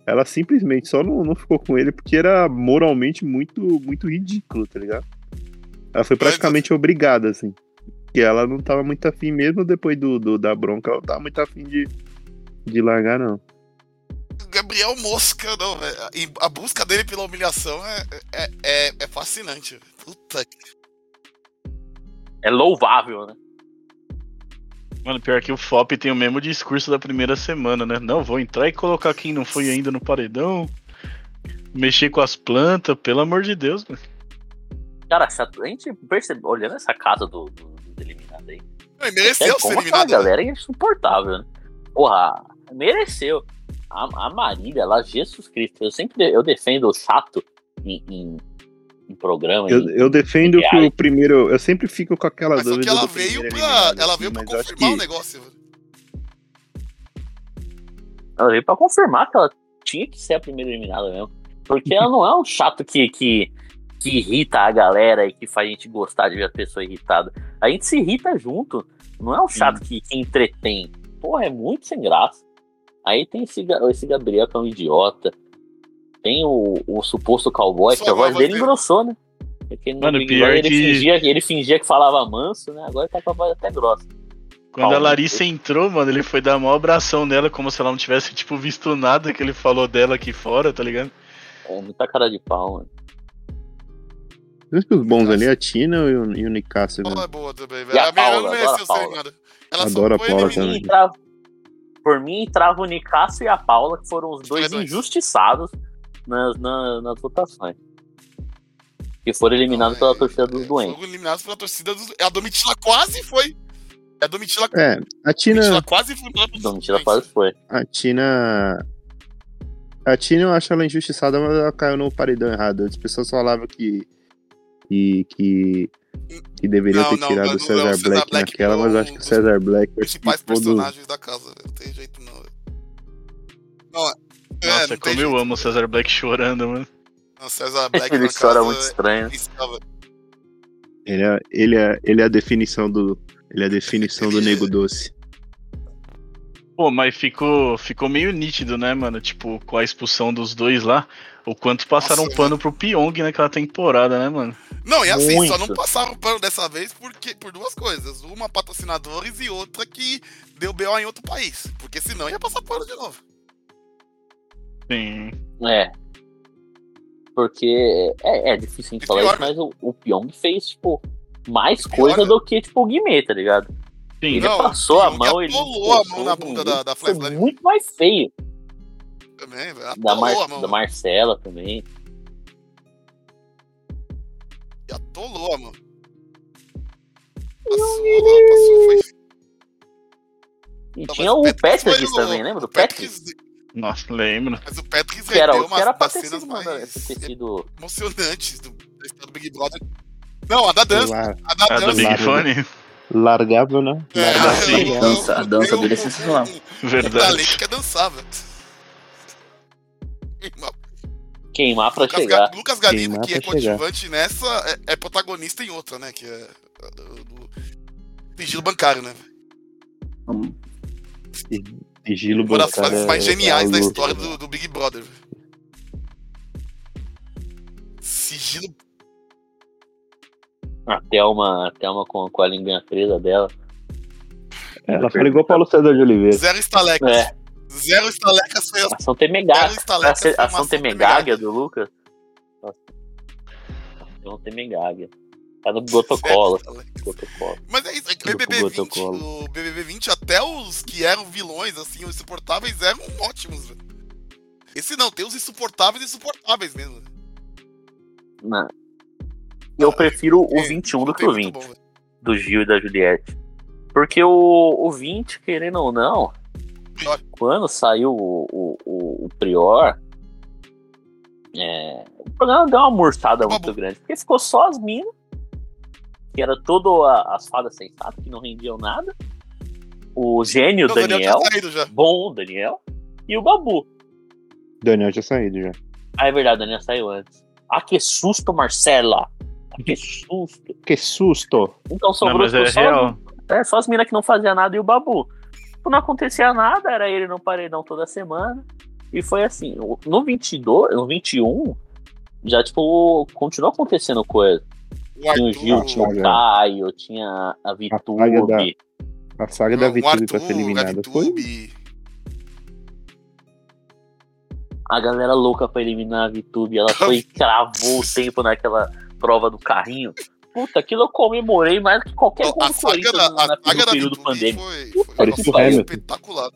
ela simplesmente só não, não ficou com ele porque era moralmente muito, muito ridículo, tá ligado? Ela foi praticamente obrigada, assim. que ela não tava muito afim mesmo depois do, do- da bronca, ela não tava muito afim de, de largar, não. Gabriel Mosca, não, velho. E A busca dele pela humilhação é, é, é, é fascinante. Puta que. É louvável, né? Mano, pior que o FOP tem o mesmo discurso da primeira semana, né? Não, vou entrar e colocar quem não foi ainda no paredão. Mexer com as plantas, pelo amor de Deus, mano. Cara, chato- a gente percebe, olhando essa casa do, do, dos eliminados aí. Mereceu é ser eliminado. né? galera é insuportável, né? Porra, mereceu. A, a Marília lá, Jesus Cristo. Eu sempre de- eu defendo o chato em, em, em programa. Eu, em- eu defendo que o primeiro. Eu sempre fico com aquela Mas só dúvida. que ela do veio primeiro pra. Ela assim, veio pra confirmar que- o negócio. Ela veio pra confirmar que ela tinha que ser a primeira eliminada mesmo. Porque ela não é um chato que, que, que irrita a galera e que faz a gente gostar de ver a pessoa irritada. A gente se irrita junto. Não é um chato que, que entretém. Porra, é muito sem graça. Aí tem esse, esse Gabriel que é um idiota. Tem o, o suposto cowboy, Só que a a voz dele engrossou, né? Porque no Mano, Big pior ele, que- fingia, ele fingia que falava manso, né? Agora tá com a voz até grossa. Quando a. Larissa entrou, mano, ele foi dar uma abração nela, como se ela não tivesse, tipo, visto nada que ele falou dela aqui fora, tá ligado? É muita cara de pau, mano. Acho que os bons ali é a Tina e o, e o Nicásio, Paula velho. é boa também, E velho. a A minha Paula, não adoro mereceu a ser Paula. Ela Adoro a só foi Paula eliminada. mim, também. entrava, por mim, entrava o Nicasso e a Paula, que foram os dois dois. injustiçados nas, na- nas votações. Que foram eliminados pela torcida dos É, doentes. Foram eliminados pela torcida dos. A Domitila quase foi. A Domitila, É, a Tina. Domitila quase foi pelos Domitila quase foi. A Tina. A Tina eu acho ela injustiçada, mas ela caiu no paredão errado. As pessoas falavam que. que. que, que deveriam Não, ter não, tirado não, o Cesar não, o Cesar Black, Black naquela, mas eu acho que o Cesar Black foi principais personagens da casa, velho. Não tem jeito não. Não, é, Nossa, como eu jeito. amo o Cesar Black chorando, mano. Não, César Black Ele chora casa muito estranho. é. Ele é, ele, é, ele é a definição do. Ele é a definição do nego doce. Pô, mas ficou, ficou meio nítido, né, mano? Tipo, com a expulsão dos dois lá, o quanto passaram Nossa, um pano pro Pyong naquela temporada, né, mano? Não, e assim, só Muito. não passaram pano dessa vez porque, por duas coisas. Uma, patrocinadores e outra que deu BO em outro país. Porque senão ia passar pano de novo. Sim. É. Porque é, é difícil a gente falar pior, isso, mas o, o Pyong fez, tipo, mais pior, coisa do que, tipo, o Guimê, tá ligado? Sim. Ele Não, passou a mão, ele. atolou a mão na bunda da- da Foi Flash, muito mais feio. Também, velho. Da, Atolou Mar a da Marcela também. E Atolou a mão. Passou, passou, foi. E Não, tinha o Patrick o- também, lembra do o Patrick? Nossa, lembro. Mas o Patrick Que era, que era umas pra das ter cenas sido, mano, mais ter sido emocionantes do, da história do Big Brother. Não, a da dança. Lar- A da A do dança. Big Larga. Fone? largável, né? É, sim. eu- eu- Dança- a dança dele é sensacional. O Verdade. talento quer dançar, velho. Queimar pra Lucas, chegar. Ga- Lucas Galindo, Queimar que é chegar. coadjuvante nessa, é, é protagonista em outra, né? Que é do, do sigilo bancário, né? Hum, Sigilo Uma das bancário frases mais é- geniais é da história né? do, do Big Brother. Sigilo. A Thelma, a Thelma com, com a linguinha presa dela. Ela fala igual o Paulo César de Oliveira. Zero estalecas. É, Zero estalecas foi a ação Temegágia. Zero estalecas foi A uma ação ação Temegágia do Lucas. Ação Temegágia. Tá no protocolo. Mas é isso, é que o BBB 20, protocolo. o BBB 20, até os que eram vilões, assim, os insuportáveis, eram ótimos, velho. Esse não, tem os insuportáveis e insuportáveis mesmo. velho. Não. Eu prefiro o É, 21 do que o muito 20. bom, do Gil e da Juliette. Porque o, o 20, querendo ou não. Quando saiu o, o, o, o Prior, é, o programa deu uma murtada muito grande. Porque ficou só as minas, que era todo a- as fadas sensatas, que não rendiam nada. O gênio Não, o Daniel, Daniel bom Daniel, e o Babu. Daniel tinha saído já. Ah, é verdade, o Daniel saiu antes. Ah, que susto, Marcela! Ah, que susto! Que susto! Então Não, sobrou mas é só, real. É, só as minas que não faziam nada e o Babu. Tipo, não acontecia nada, era ele no paredão toda semana. E foi assim, no 22, no 21, já, tipo, continuou acontecendo coisa. Tinha o Gil, tinha o. Caio, tinha a saga Vitube. da- A saga da não, o Vitube pra ser eliminada a foi. A galera louca pra eliminar a Vitube. Ela foi e cravou o tempo naquela prova do carrinho. Puta, aquilo eu comemorei mais que qualquer a do saga da, na, a saga da período pandêmico. foi, foi Hamilton. espetacular.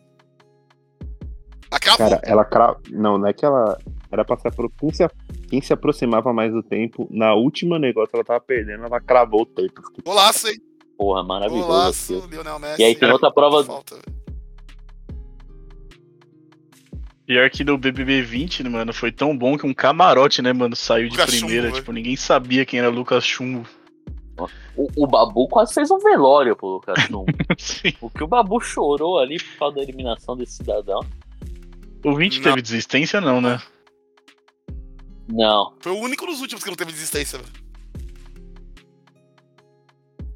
A cravou. Cara, ela cra... Não, não é que ela. Era pra se apro... quem, se... quem se aproximava mais do tempo, na última negócio ela tava perdendo, ela cravou o tempo. Golaço, hein? Porra, maravilhoso. Golaço, aquilo. Lionel Messi. E aí tem outra prova. Falta. Pior que no BBB 20, né, mano, foi tão bom que um camarote, né, mano, saiu de Lucas primeira. Chumbo, tipo, ninguém sabia quem era Lucas Chumbo. O, o Babu quase fez um velório pro Lucas. Sim. O que o Babu chorou ali por causa da eliminação desse cidadão. O 20 Não. teve desistência, não, né? Não, Foi o único dos últimos que não teve desistência. velho.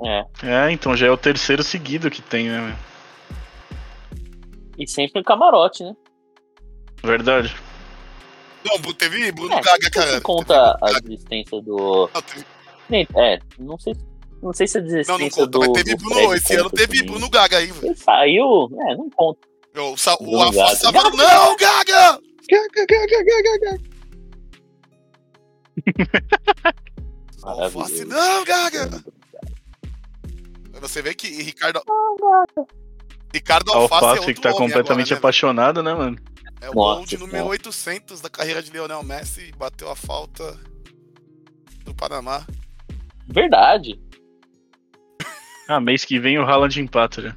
é. É, então já é o terceiro seguido que tem, né? E sempre em camarote, né? Verdade. Não, teve Bruno É, Gaga, cara. você conta Teve a desistência do. Não, teve- Nem- É, não sei, não sei se a Não, desistência não conta, do. mas teve Bruno. Fred Esse ano teve também. Bruno Gaga aí, velho. Ele saiu. É, não conta. O, Sa- o Bruno Afonso Gaga. Savaro, não, Gaga! O Alface, Maravilhoso. não, Gaga! Você vê que Ricardo. Ricardo Alface, é Alface outro que tá completamente agora, né, apaixonado, né, mano? É o Nossa, gol de número cara. 800 da carreira de Lionel Messi. Bateu a falta do Panamá. Verdade. Ah, mês que vem o Haaland empata já.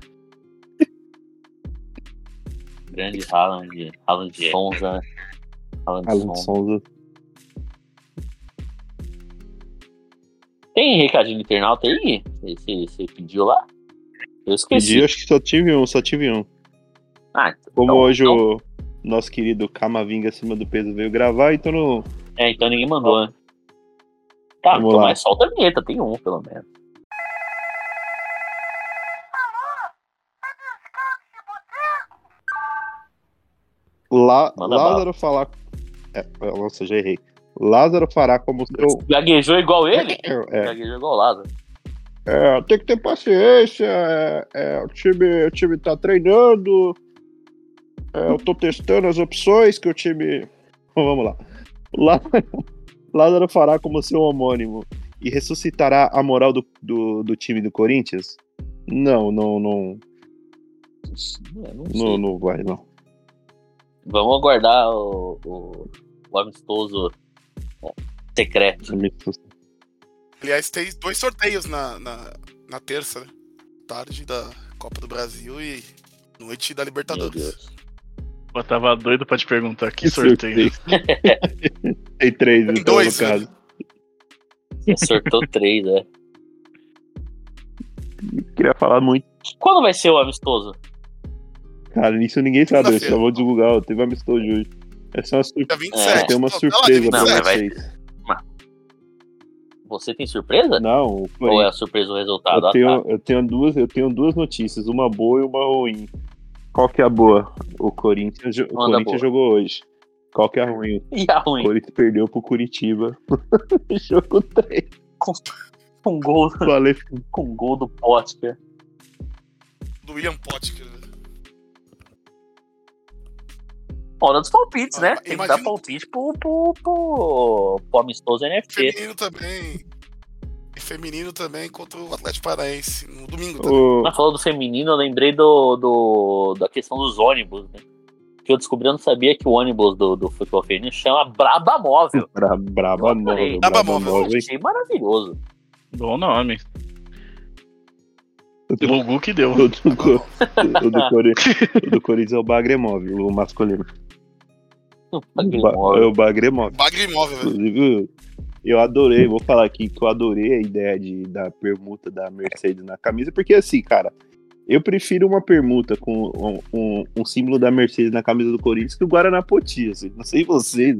Grande Haaland. Haaland Sonza. Haaland Alan Sonza. Tem recadinho internauta aí? Você, você pediu lá? Eu esqueci. Pedi, acho que só tive um, só tive um. Ah, então, Como então- hoje então- o nosso querido Camavinga acima do peso veio gravar, então não. É, então ninguém mandou, né? Tá, Vamos então, lá. mas solta a vinheta, tem um, pelo menos. Lá, Manda Lázaro falar. É, nossa, já errei. Lázaro fará como seu. Gaguejou igual ele? É, Gaguejou igual o Lázaro. é, tem que ter paciência. É, é, o, time, o time tá treinando. é, eu tô testando as opções que o time. Vamos lá. Lá- Lázaro fará como seu homônimo e ressuscitará a moral do, do, do time do Corinthians? Não, não, não. Não sei. Não, não vai, não. Vamos aguardar o, o, o amistoso é, secreto. Aliás, tem dois sorteios na, na, na terça, né? Tarde da Copa do Brasil e noite da Meu Libertadores. Eu tava doido pra te perguntar que sorteio. Tem três, então, dois, no caso. Você acertou três, né? Queria falar muito. Quando vai ser o amistoso? Cara, nisso ninguém sabe, eu só vou divulgar. Teve uma amistoso de hoje. É uma surpresa. 27. Tem uma Tá surpresa pra Não, mas 27. vai- vocês. Você tem surpresa? Não, foi. Ou é a surpresa o resultado? eu, Ah, tenho, tá. eu, tenho duas, eu tenho duas notícias, uma boa e uma ruim. Qual que é a boa? O Corinthians, o Manda Corinthians boa. jogou hoje. Qual que é a ruim? E a O ruim? Corinthians perdeu pro Curitiba. Jogo 3. Com gol, Valeu. com gol do Potker. Do William Potker. né? Hora dos palpites, né? Ah, Tem que imagina- dar palpite pro, pro, pro, pro amistoso NFT. Feminino também. Feminino também contra o Atlético Paranaense. No domingo também. O, falando do feminino, eu lembrei do, do, da questão dos ônibus, né? Que eu descobri, eu não sabia que o ônibus do, do futebol feminino chama Braba Móvel. bra, braba móvel. Braba móvel. Achei maravilhoso. Bom nome. O Gu que deu. O do, o do Cori- o do Corinthians é o Bagremóvel, o masculino. O ba- móvel. é o Bagremóvel. Bagre imóvel, velho. Inclusive, eu adorei, vou falar aqui que eu adorei a ideia de, da permuta da Mercedes na camisa, porque assim, cara, eu prefiro uma permuta com um, um- um símbolo da Mercedes na camisa do Corinthians que o Guaraná Poti, assim, não sei vocês.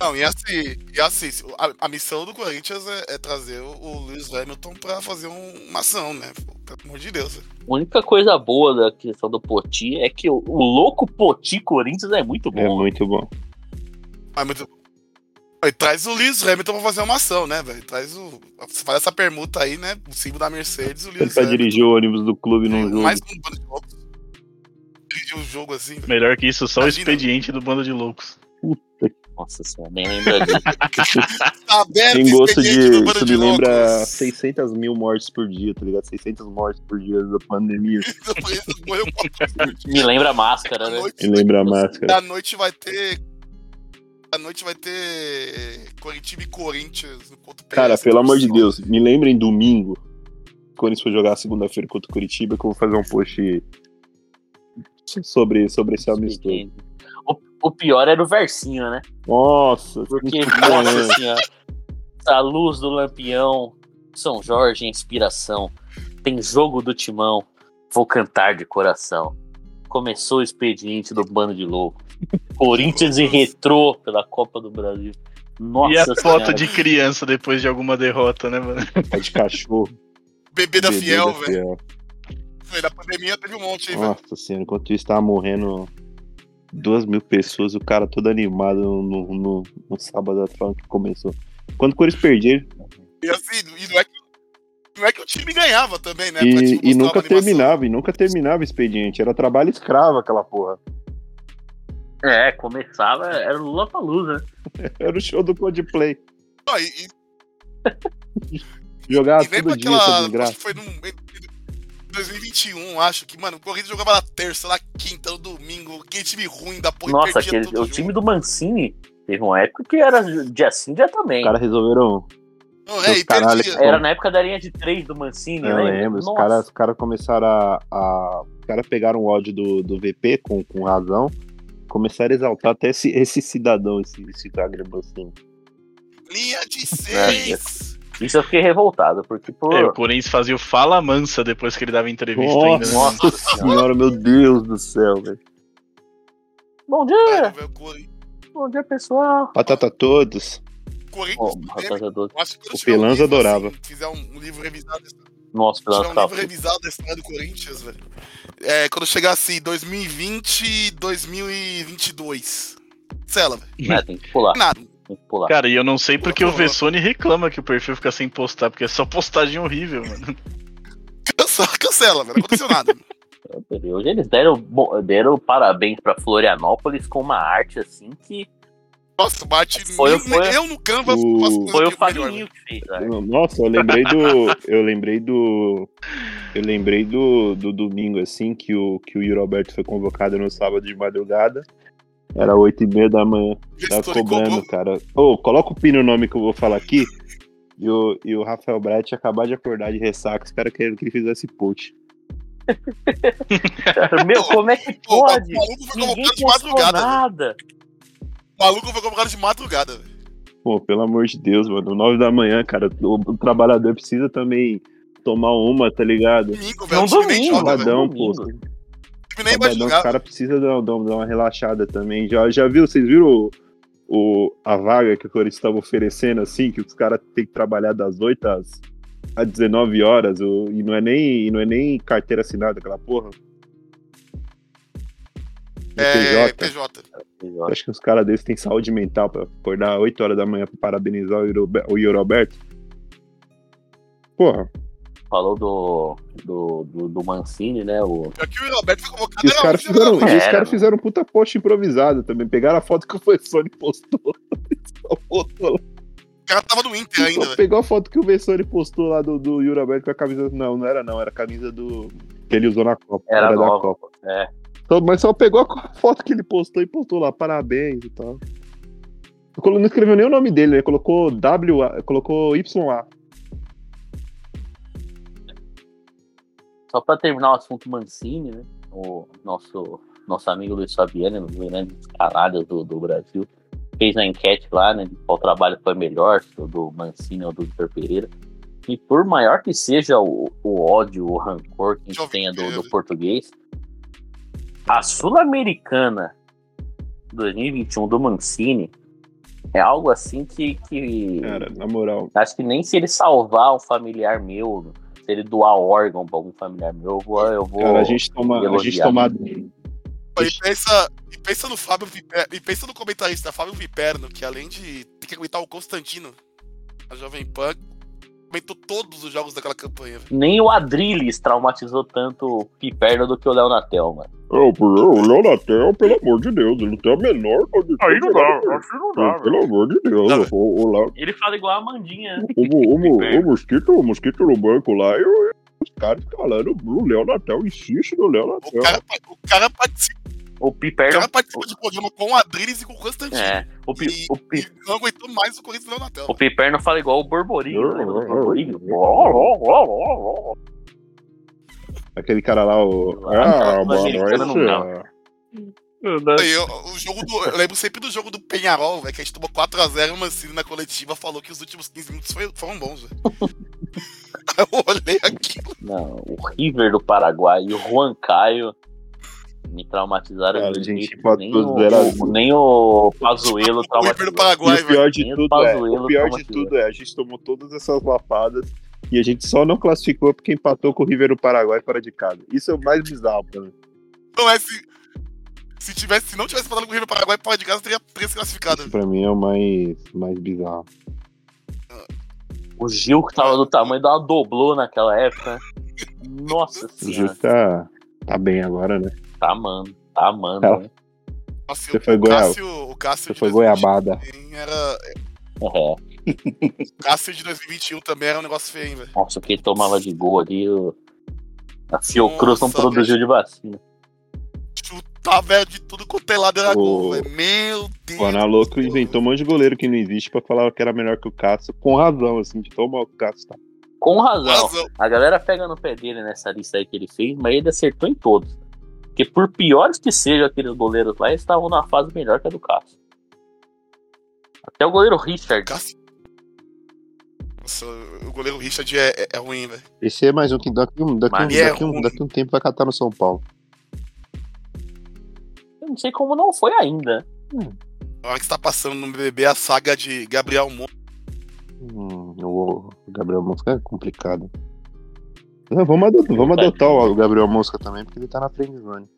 Não, e assim, e assim a, a missão do Corinthians é, é trazer o, o Lewis Hamilton pra fazer um- uma ação, né? Pelo amor de Deus. velho. A única coisa boa da questão do Poti é que o, o louco Poti Corinthians é muito É bom. muito bom. Mas muito. Traz o Lewis Hamilton pra fazer uma ação, né, velho? Traz o. Você faz essa permuta aí, né? O símbolo da Mercedes, o Ele Lewis pra dirigir o ônibus do clube num jogo. Mais um bando de loucos. Dirigir um jogo assim. velho. Melhor que isso, só o Imagina. expediente do bando de loucos. Nossa senhora, nem lembra disso. Tá aberto Tem gosto expediente do de. bando Isso de me lembra loucos. 600 mil mortes por dia, tá ligado? 600 mortes por dia da pandemia. Morreu Me lembra a máscara, né? Me lembra a máscara. À noite vai ter. À noite vai ter. Curitiba e Corinthians no Cara, pelo amor de. Deus, me lembrem domingo, quando isso for jogar segunda-feira contra o Curitiba, que eu vou fazer um post sobre, sobre esse amistoso. O, o pior era o versinho, né? Nossa, Porque, nossa né? senhora, a luz do lampião, São Jorge, inspiração. Tem jogo do timão, vou cantar de coração. Começou o expediente do bando de louco. Corinthians e retrô pela Copa do Brasil. Nossa e a senhora. foto de criança depois de alguma derrota, né, mano? É de cachorro. Bebê da bebê Fiel, da velho. Na pandemia teve um monte aí, velho. Nossa senhora, enquanto isso tava morrendo duas mil pessoas, o cara todo animado no, no, no, no sábado atrás que começou. Quando o Corinthians perdia, E assim, e não é que, não é que o time ganhava também, né? E, tipo, e nunca terminava, e nunca terminava o expediente. Era trabalho escravo aquela porra. É, começava, era o Lula Palusa. Era o show do Coldplay. Não, e, e, Jogava e todo dia, aquela. Acho que foi no. em 2021, acho que, mano, o Corinthians jogava na terça, na quinta, no domingo. Que time ruim da porra. Nossa, aquele, o time do Mancini teve uma época que era dia sim, dia também. Os caras resolveram. Não, é, caralho. Era na época da linha de três do Mancini, Eu né? lembro, os Nossa. caras, os caras começaram a, a. Os caras pegaram o ódio do, do VP com, com razão. Começaram a exaltar até esse, esse cidadão, esse, esse assim. Linha de seis. Isso eu fiquei revoltado, porque, pô, É, o Corinthians fazia o fala mansa depois que ele dava entrevista ainda. né? Nossa senhora, meu Deus do céu, velho. bom dia, Cori- bom dia, pessoal. Batata todos. Corinthians. Acho que quando O um Pelanza adorava. assim, fizer um, um livro revisado, Nossa, tiver um livro revisado da história do Corinthians, velho. É, quando chegar assim, 2020 e 2022. Cela, velho. né, tem que pular, Nada. tem que pular. Cara, e eu não sei porque o Porra. Vessone reclama que o perfil fica sem postar, porque é só postagem horrível, mano. Cancela, cancela, velho. Não aconteceu nada. Hoje eles deram, deram parabéns pra Florianópolis com uma arte assim que Nossa, bate. Foi- nem- foi- eu no Canvas O- faço foi o velho. Fabinho que fez, né? Nossa, eu lembrei do. Eu lembrei do. Eu lembrei do, do domingo, assim, que o, que o Yuri Alberto foi convocado no sábado de madrugada. Era 8 e meia da manhã. Tava cobrando, cara. Ô, coloca o pino no nome que eu vou falar aqui. E o, e o Rafael Brett acabar de acordar de ressaca. Espero que ele, que ele fizesse post. Meu, como é que Pô, pode? O Ninguém madrugada. velho. nada. O maluco foi convocado de madrugada, velho. Pô, pelo amor de Deus, mano. 9 da manhã, cara. O, o trabalhador precisa também tomar uma, tá ligado? Domingo, velho. Não O time nem domingo. Sabadão, pô. domingo. O time nem Sabadão, jogar. caras precisam dar, dar- dar uma relaxada também. Já, já viu? Vocês viram o, o- a vaga que o Corinthians estava oferecendo, assim? Que os caras têm que trabalhar das 8 às, às 19 horas. o- e, não é nem, e não é nem carteira assinada, aquela porra. É, PJ. PJ. Acho que os caras desses têm saúde mental pra acordar 8 horas da manhã pra parabenizar o Yuri- o Yuri Alberto. Porra, Falou do, do, do, do Mancini, né? O, Pior que o Roberto foi convocado. E os era caras fizeram, era os. Era, caras fizeram um puta post improvisado também. Pegaram a foto que o Vessone postou. Só postou lá. O cara tava no Inter ainda, pegou a foto que o Vessone postou lá do, do Yuri Alberto com a camisa. Não, não era não, era a camisa do. que ele usou na Copa. era da nova. Copa. É. Só- mas só pegou a foto que ele postou e postou lá, parabéns e tal. Não escreveu nem o nome dele, né? Colocou WA, colocou YA. Só pra terminar o assunto Mancini, né? O nosso, nosso amigo Luiz Fabiano, um dos grandes escaladas do, do Brasil, fez a enquete lá, né? De qual trabalho foi melhor, se o do Mancini ou do Vitor Pereira. E por maior que seja o, o ódio, o rancor que a gente tenha do, do português, a Sul-Americana 2021 do Mancini é algo assim que, que Cara, na moral. Acho que nem se ele salvar um familiar meu, se ele doar órgão pra algum familiar meu, eu vou. Eu vou Cara, a gente toma. A gente toma. E pensa, e pensa no Fábio Viper- e pensa no comentarista Fábio Viperno, que além de tem que aguentar o Constantino. A Jovem Pan aguentou todos os jogos daquela campanha. velho. Nem o Adrilles traumatizou tanto o Piperno do que o Léo Natel, mano. Ô, o Léo Natel, pelo amor de Deus, ele não tem a menor condição. Aí não dá, de- assim não dá. Pelo amor de Deus, Não. o, o, Léo- Ele fala igual a Amandinha, né? o, o, o, o mosquito, o mosquito no banco lá, e o- os caras falando, o Léo Natel insiste no Léo O Natel. cara, o cara participa, O o Piperno. cara participa de programa com o Adriles e com o Constantino. É, o, Pi, E, o, Pi, e não aguentou mais o Corinthians do Leonatel. o Piperno fala igual o do Borborigno? Aquele cara lá, o. Ah, não. Aí, eu, o jogo do, eu lembro sempre do jogo do Penharol, velho, que a gente tomou 4x0 e o Mancini na coletiva falou que os últimos 15 minutos foi- foram bons, velho. Aí eu olhei aquilo. Não, o River do Paraguai e o Juan Caio me traumatizaram Cara, a gente jeito nem o, nem o Pazuelo O River do traumatizou. E Paraguai, o velho. pior de Nem o tudo é, Pazuello o pior de tudo é, a gente tomou todas essas lapadas e a gente só não classificou porque empatou com o River do Paraguai fora de casa. Isso é o mais bizarro pra mim. Não é se. Se, tivesse, se não tivesse falado com o River do Paraguai, fora de casa teria três classificados. Isso pra mim é o mais, mais bizarro. O Gil que tava do tamanho da doblô naquela época. Nossa O Gil senhora. tá, tá bem agora, né? Tá amando, tá amando. Ela- né? Nossa, Você o foi goiaba. Cássio, o Cássio Você de foi 2021 goiabada. Era, É. o Cássio de 2021 também era um negócio feio, hein, velho. Nossa, o que ele tomava de gol ali. O... A Fiocruz não produziu de vacina. Chutava velho, de tudo quanto é lado era O- gol, velho. Meu Deus. O Ana Louco inventou um monte de goleiro que não existe pra falar que era melhor que o Cássio, com razão, assim, de tão mal que o Cássio tá. Com razão. Razão. A galera pega no pé dele nessa lista aí que ele fez, mas ele acertou em todos. Porque por piores que sejam aqueles goleiros lá, eles estavam na fase melhor que a do Cássio. Até o goleiro Richard. Cássio. Nossa, o goleiro Richard é, é, é ruim, velho. Esse é mais um que daqui, um, daqui, um, Mas é daqui, um, daqui um tempo vai catar no São Paulo. Eu não sei como não foi ainda. Na hora que você tá passando no BBB a saga de Gabriel Monte. Hum, o Gabriel Mosca é complicado. Não, vamos adotar, vamos adotar o Gabriel Mosca também, porque ele tá na friendzone.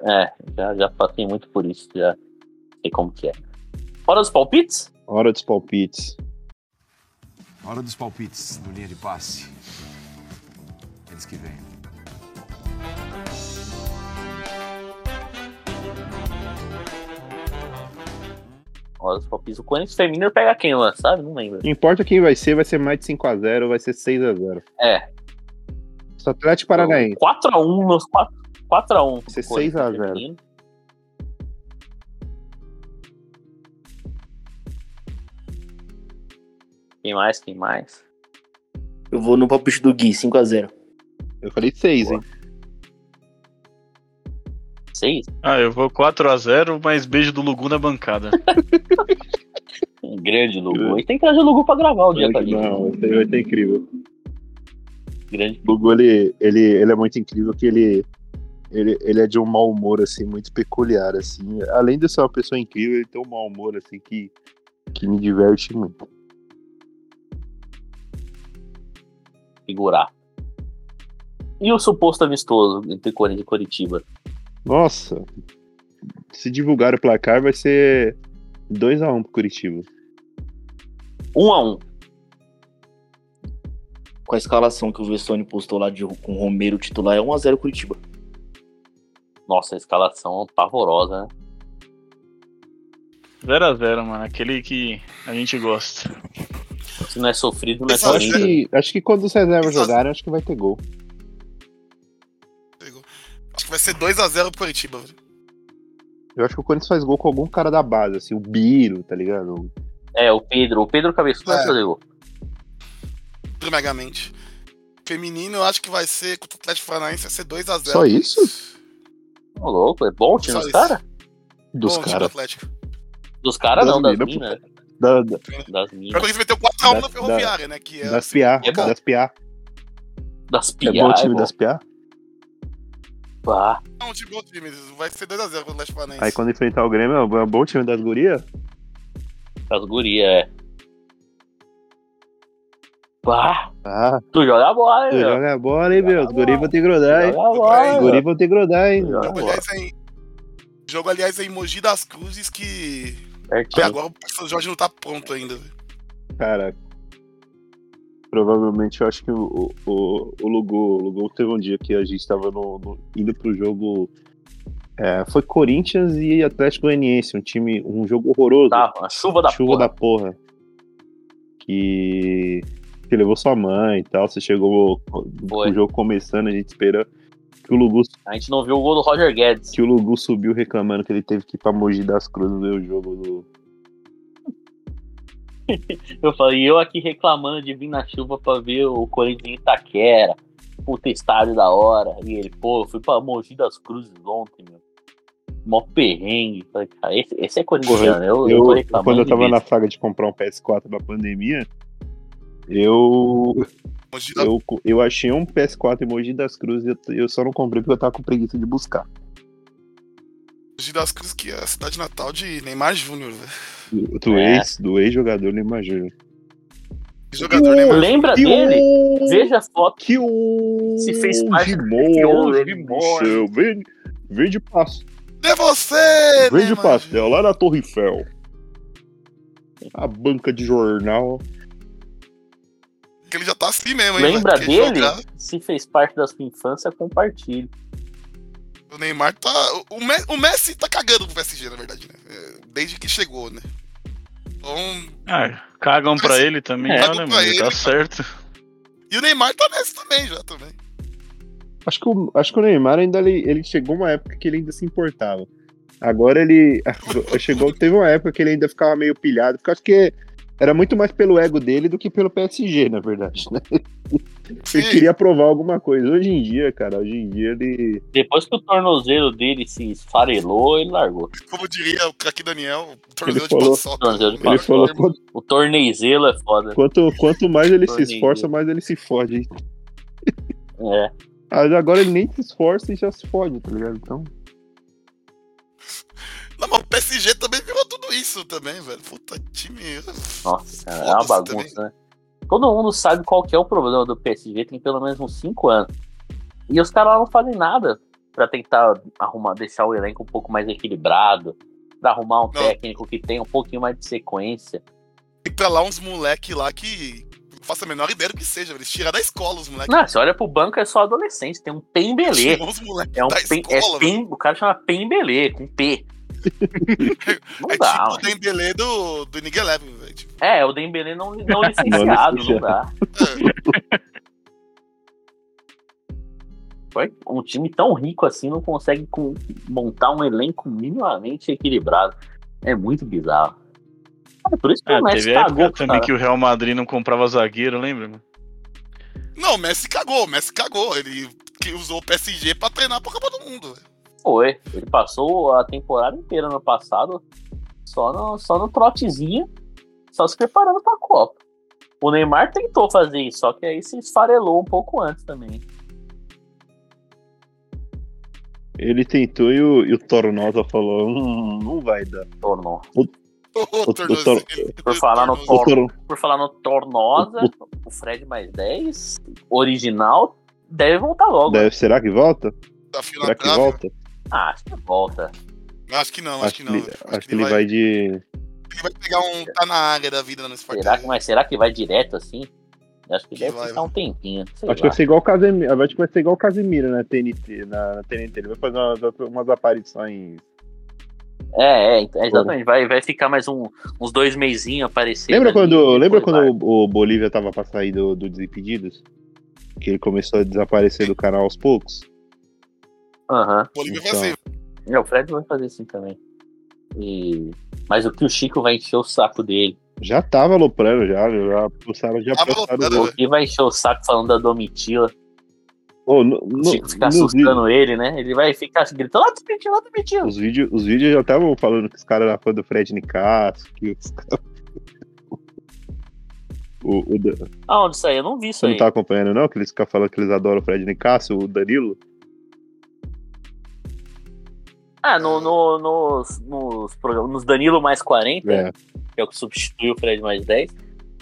É, já, já passei muito por isso, já sei como que é. Hora dos palpites? Hora dos palpites. Hora dos palpites no linha de passe. Eles que vêm. Dos palpites. O Corinthians feminino pega quem lá, sabe? Não lembro. Não importa quem vai ser, vai ser mais de 5x0 ou vai ser 6x0. É. Só Atlético Paranaense. 4x1 nos 4, 4x1. Ser 6 a 0. Quem mais? Quem mais? Eu vou no palpite do Gui, 5x0. Eu falei 6, hein? 6? Ah, eu vou 4x0, mas beijo do Lugu na bancada. Um grande Lugu. E tem que trazer o Lugu pra gravar o dia a gente. Não, esse aí vai ser incrível. Grande. O Gugu, ele, ele, ele é muito incrível que ele, ele, ele é de um mau humor, assim, muito peculiar, assim. Além de ser uma pessoa incrível, ele tem um mau humor, assim, que, que me diverte muito. Figurar. E o suposto amistoso entre Corinthians e Coritiba? Nossa, se divulgar o placar, vai ser 2x1 pro Curitiba. 1x1. Com a escalação que o Vestone postou lá de, com o Romero titular, é 1x0 Curitiba. Nossa, a escalação pavorosa, né? 0x0, mano. Aquele que a gente gosta. Se não é sofrido, não é Eu acho que, acho que quando os reservas jogarem, acho que vai ter gol. Acho que vai ser 2x0 pro Curitiba, velho. Eu acho que o Corinthians faz gol com algum cara da base, assim, o Biro, tá ligado? É, o Pedro. O Pedro Cabeçudo vai É. fazer gol. Megamente. Feminino, eu acho que vai ser contra o Atlético Paranaense, vai ser 2x0. Só isso? Ô, louco, é bom o time dos caras? Dos caras. Dos caras não, das minas. Da, da, Das minas. que eles meteu 4x1 na Da- Ferroviária, né? Que é, das piá, é das piá. Das É piadas. bom o time das piá? Pá. Não, um time bom time. Vai ser 2x0 contra o Atlético Paranaense. Aí quando enfrentar o Grêmio, é um bom time das gurias? Das gurias, é. Pá. Ah, Tu joga a bola, tu hein, meu? joga a bola, hein, meu? Os Joga guri a vão te grudar, hein? Joga a bola, Os hein, guri meu? vão te grudar, hein? Jogo, aliás, é em... Jogo, aliás, é em Mogi das Cruzes que Até Certinho. agora o Jorge não tá pronto ainda. velho. Cara, provavelmente eu acho que o, o, o Lugu, o Lugu teve um dia que a gente tava no, no- indo pro jogo. é, foi Corinthians e Atlético Goianiense, um time, um jogo horroroso. Tá, a chuva da chuva porra. da porra. Que, que levou sua mãe e tal. Você chegou Foi. o jogo começando, a gente espera que o Lugu, A gente não viu o gol do Roger Guedes. que o Lugu subiu reclamando que ele teve que ir pra Mogi das Cruzes ver o jogo do. Eu falei, eu aqui reclamando de vir na chuva pra ver o Corinthians em Itaquera. Puta estádio da hora. E ele, pô, eu fui pra Mogi das Cruzes ontem, meu. Mó perrengue. Falei, cara, esse, esse é corintiano. eu, eu, Eu, tô reclamando. quando eu tava na saga de comprar um PS4 da pandemia, eu, Mogi da- eu, eu achei um PS4 emoji das cruzes e eu, eu só não comprei porque eu tava com preguiça de buscar. Mogi das Cruzes, que é a cidade natal de Neymar Júnior, velho. Do, do É. ex, do ex-jogador Neymar Júnior. Jogador Neymar Lembra Que dele? o- Veja a foto. Que o. Se fez parte- de do. Vem, vem de pastel. É você, Vem de Neymar pastel, lá na Torre Eiffel. A banca de jornal. Que ele já tá assim mesmo, hein? Lembra dele? jogar- Se fez parte da sua infância, compartilhe. O Neymar tá. O, o Me- o Messi tá cagando pro PSG, na verdade, né? É, Desde que chegou, né? Então. Ah, cagam pra ele também, É. né, mano? ele, Tá cara. certo. E o Neymar tá nessa também, já também. Acho que, o, acho que o Neymar ainda ele, ele chegou uma época que ele ainda se importava. Agora ele. chegou, teve uma época que ele ainda ficava meio pilhado, porque eu acho que era muito mais pelo ego dele do que pelo PSG, na verdade, né? Ele queria provar alguma coisa. Hoje em dia, cara, hoje em dia ele. Depois que o tornozelo dele se esfarelou, ele largou. Como diria o craque Daniel, o torneio de falou- paçoca. De Ele falou quanto, O torneizelo é foda. quanto, quanto mais ele se esforça, mais ele se fode. É. Agora ele nem se esforça e já se fode, tá ligado? Então. Não, mas o PSG também virou tudo isso também, velho. Puta, time. Nossa, cara, é uma bagunça, né? Todo mundo sabe qual que é o problema do PSG, tem pelo menos uns 5 anos. E os caras não fazem nada pra tentar arrumar, deixar o elenco um pouco mais equilibrado, pra arrumar um Não. técnico que tenha um pouquinho mais de sequência. Tem pra lá uns moleque lá que. Faço a menor ideia do que seja, eles tiram da escola os moleques. Não, você olha pro banco, é só adolescente, tem um Pembelê. É um da é escola, pem, o cara chama Pembelê, com P. Não É dá, tipo o Dembélé do, do Nick Eleven, velho. Tipo, É, o Dembele não, não licenciado, não licenciado. dá. Foi um time tão rico assim não consegue com- montar um elenco minimamente equilibrado. É muito bizarro. É por isso que Ah, o Messi teve época cagou, também que o Real Madrid não comprava zagueiro, lembra? mano? Não, o Messi cagou, o Messi cagou. Ele que usou o PSG pra treinar pra Copa do Mundo. velho. Foi. Ele passou a temporada inteira no passado só no, só no trotezinho, só se preparando pra Copa. O Neymar tentou fazer isso, só que aí se esfarelou um pouco antes também. Ele tentou e o, e o Tornosa falou: hum, não vai dar. Tornou. O, o tornozelo. Por falar no O Tor- Tor- Por falar no Tornosa, o Fred mais 10, original, deve voltar logo. deve, será que volta? Tá Será que volta? Ah, acho que volta. Acho que não, acho, que não. ele, velho. acho que ele vai de. ele vai pegar um tá na área da vida no. Será que, mas será que vai direto assim? Acho que, Que deve vai, ficar um tempinho. sei Acho que lá. vai ser igual o Casemiro. Acho que vai ser igual o Casemiro na TNT. Na, na TNT. Ele vai fazer umas, umas aparições. É, é, é, exatamente. Vai, vai ficar mais um- uns dois meizinhos aparecendo. Lembra ali, quando, lembra vai. quando o, o Bolívia tava pra sair do, do Desimpedidos? Que ele começou a desaparecer do canal aos poucos? Aham. Bolívia vai Então. ser. É, o Fred vai fazer assim também. E... Mas o que o Chico vai encher o saco dele? Já tava aloprando, já. Já postaram, já aloprando, o O que vai encher o saco falando da Domitila? Ô, no- O no- Chico ficar assustando ele, né? Ele vai ficar gritando, ah, Domitila, Domitila. Os vídeos, os vídeos já estavam falando que os caras eram fã do Fred Nicasso, que os caras. O, o, Dan- Aonde isso aí? Eu não vi isso você aí. não tá acompanhando, não? Que eles ficam falando que eles adoram o Fred Nicasso, o Danilo. Ah, no, no, nos, nos, nos Danilo mais 40, É. que é o que substitui o Fred mais 10.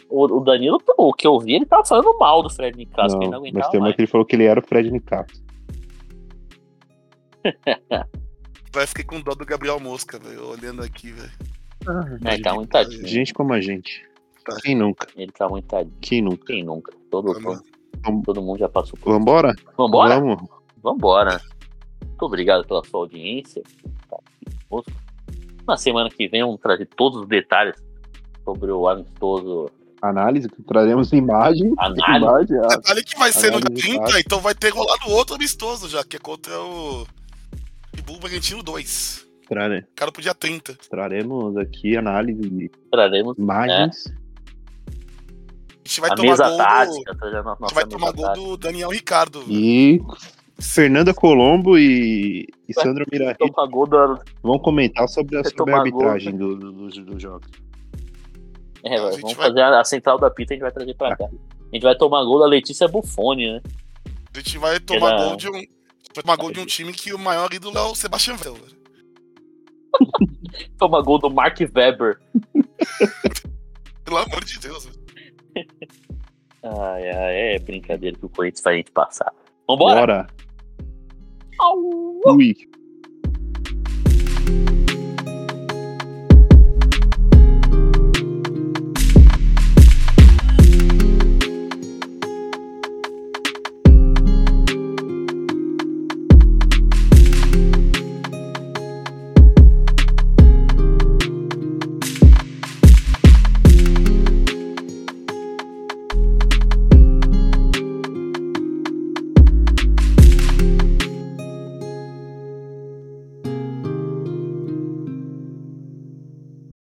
O, o Danilo, o que eu vi, ele tava falando mal do Fred Nicasso, que ele não Não, mas aguentava tem uma mais. que ele falou que ele era o Fred Nicasso. Vai ficar com dó do Gabriel Mosca, velho. Olhando aqui, velho. É, tá muito tadinho. Gente como a gente. Quem nunca? Ele tá muito tadinho. Quem nunca? Quem nunca? Todo, todo, todo mundo já passou por Vambora? Vambora? Vamos. Vambora. Muito obrigado pela sua audiência. Tá. Na semana que vem vamos trazer todos os detalhes sobre o amistoso. Análise, traremos imagem. Análise. imagem a- Detalhe que vai ser no dia análise 30, tática. então vai ter rolado outro amistoso já, que é contra o Red Bull Bragantino 2. Trare- Cara pro dia 30. Traremos aqui análise de Traremos imagens. A gente vai a tomar mesa gol tática. do... trazendo a gente vai tomar gol tática. do Daniel Ricardo. E Fernanda Colombo e, e Sandra Mirahit vão comentar sobre a, sobre a arbitragem do, do, do, do jogo. É, vamos vai- fazer a, a central da pita, a gente vai trazer pra cá. A gente vai tomar gol da Letícia Buffoni, né? A gente vai tomar Era- gol de um. Vai tomar gol de um time que o maior ídolo é o Sebastian Vettel. velho. Tomar gol do Mark Webber. Pelo amor de Deus. velho. Ai, ai, é brincadeira que o Corinthians faz a gente passar. Vambora? Bora! Oh, Oui.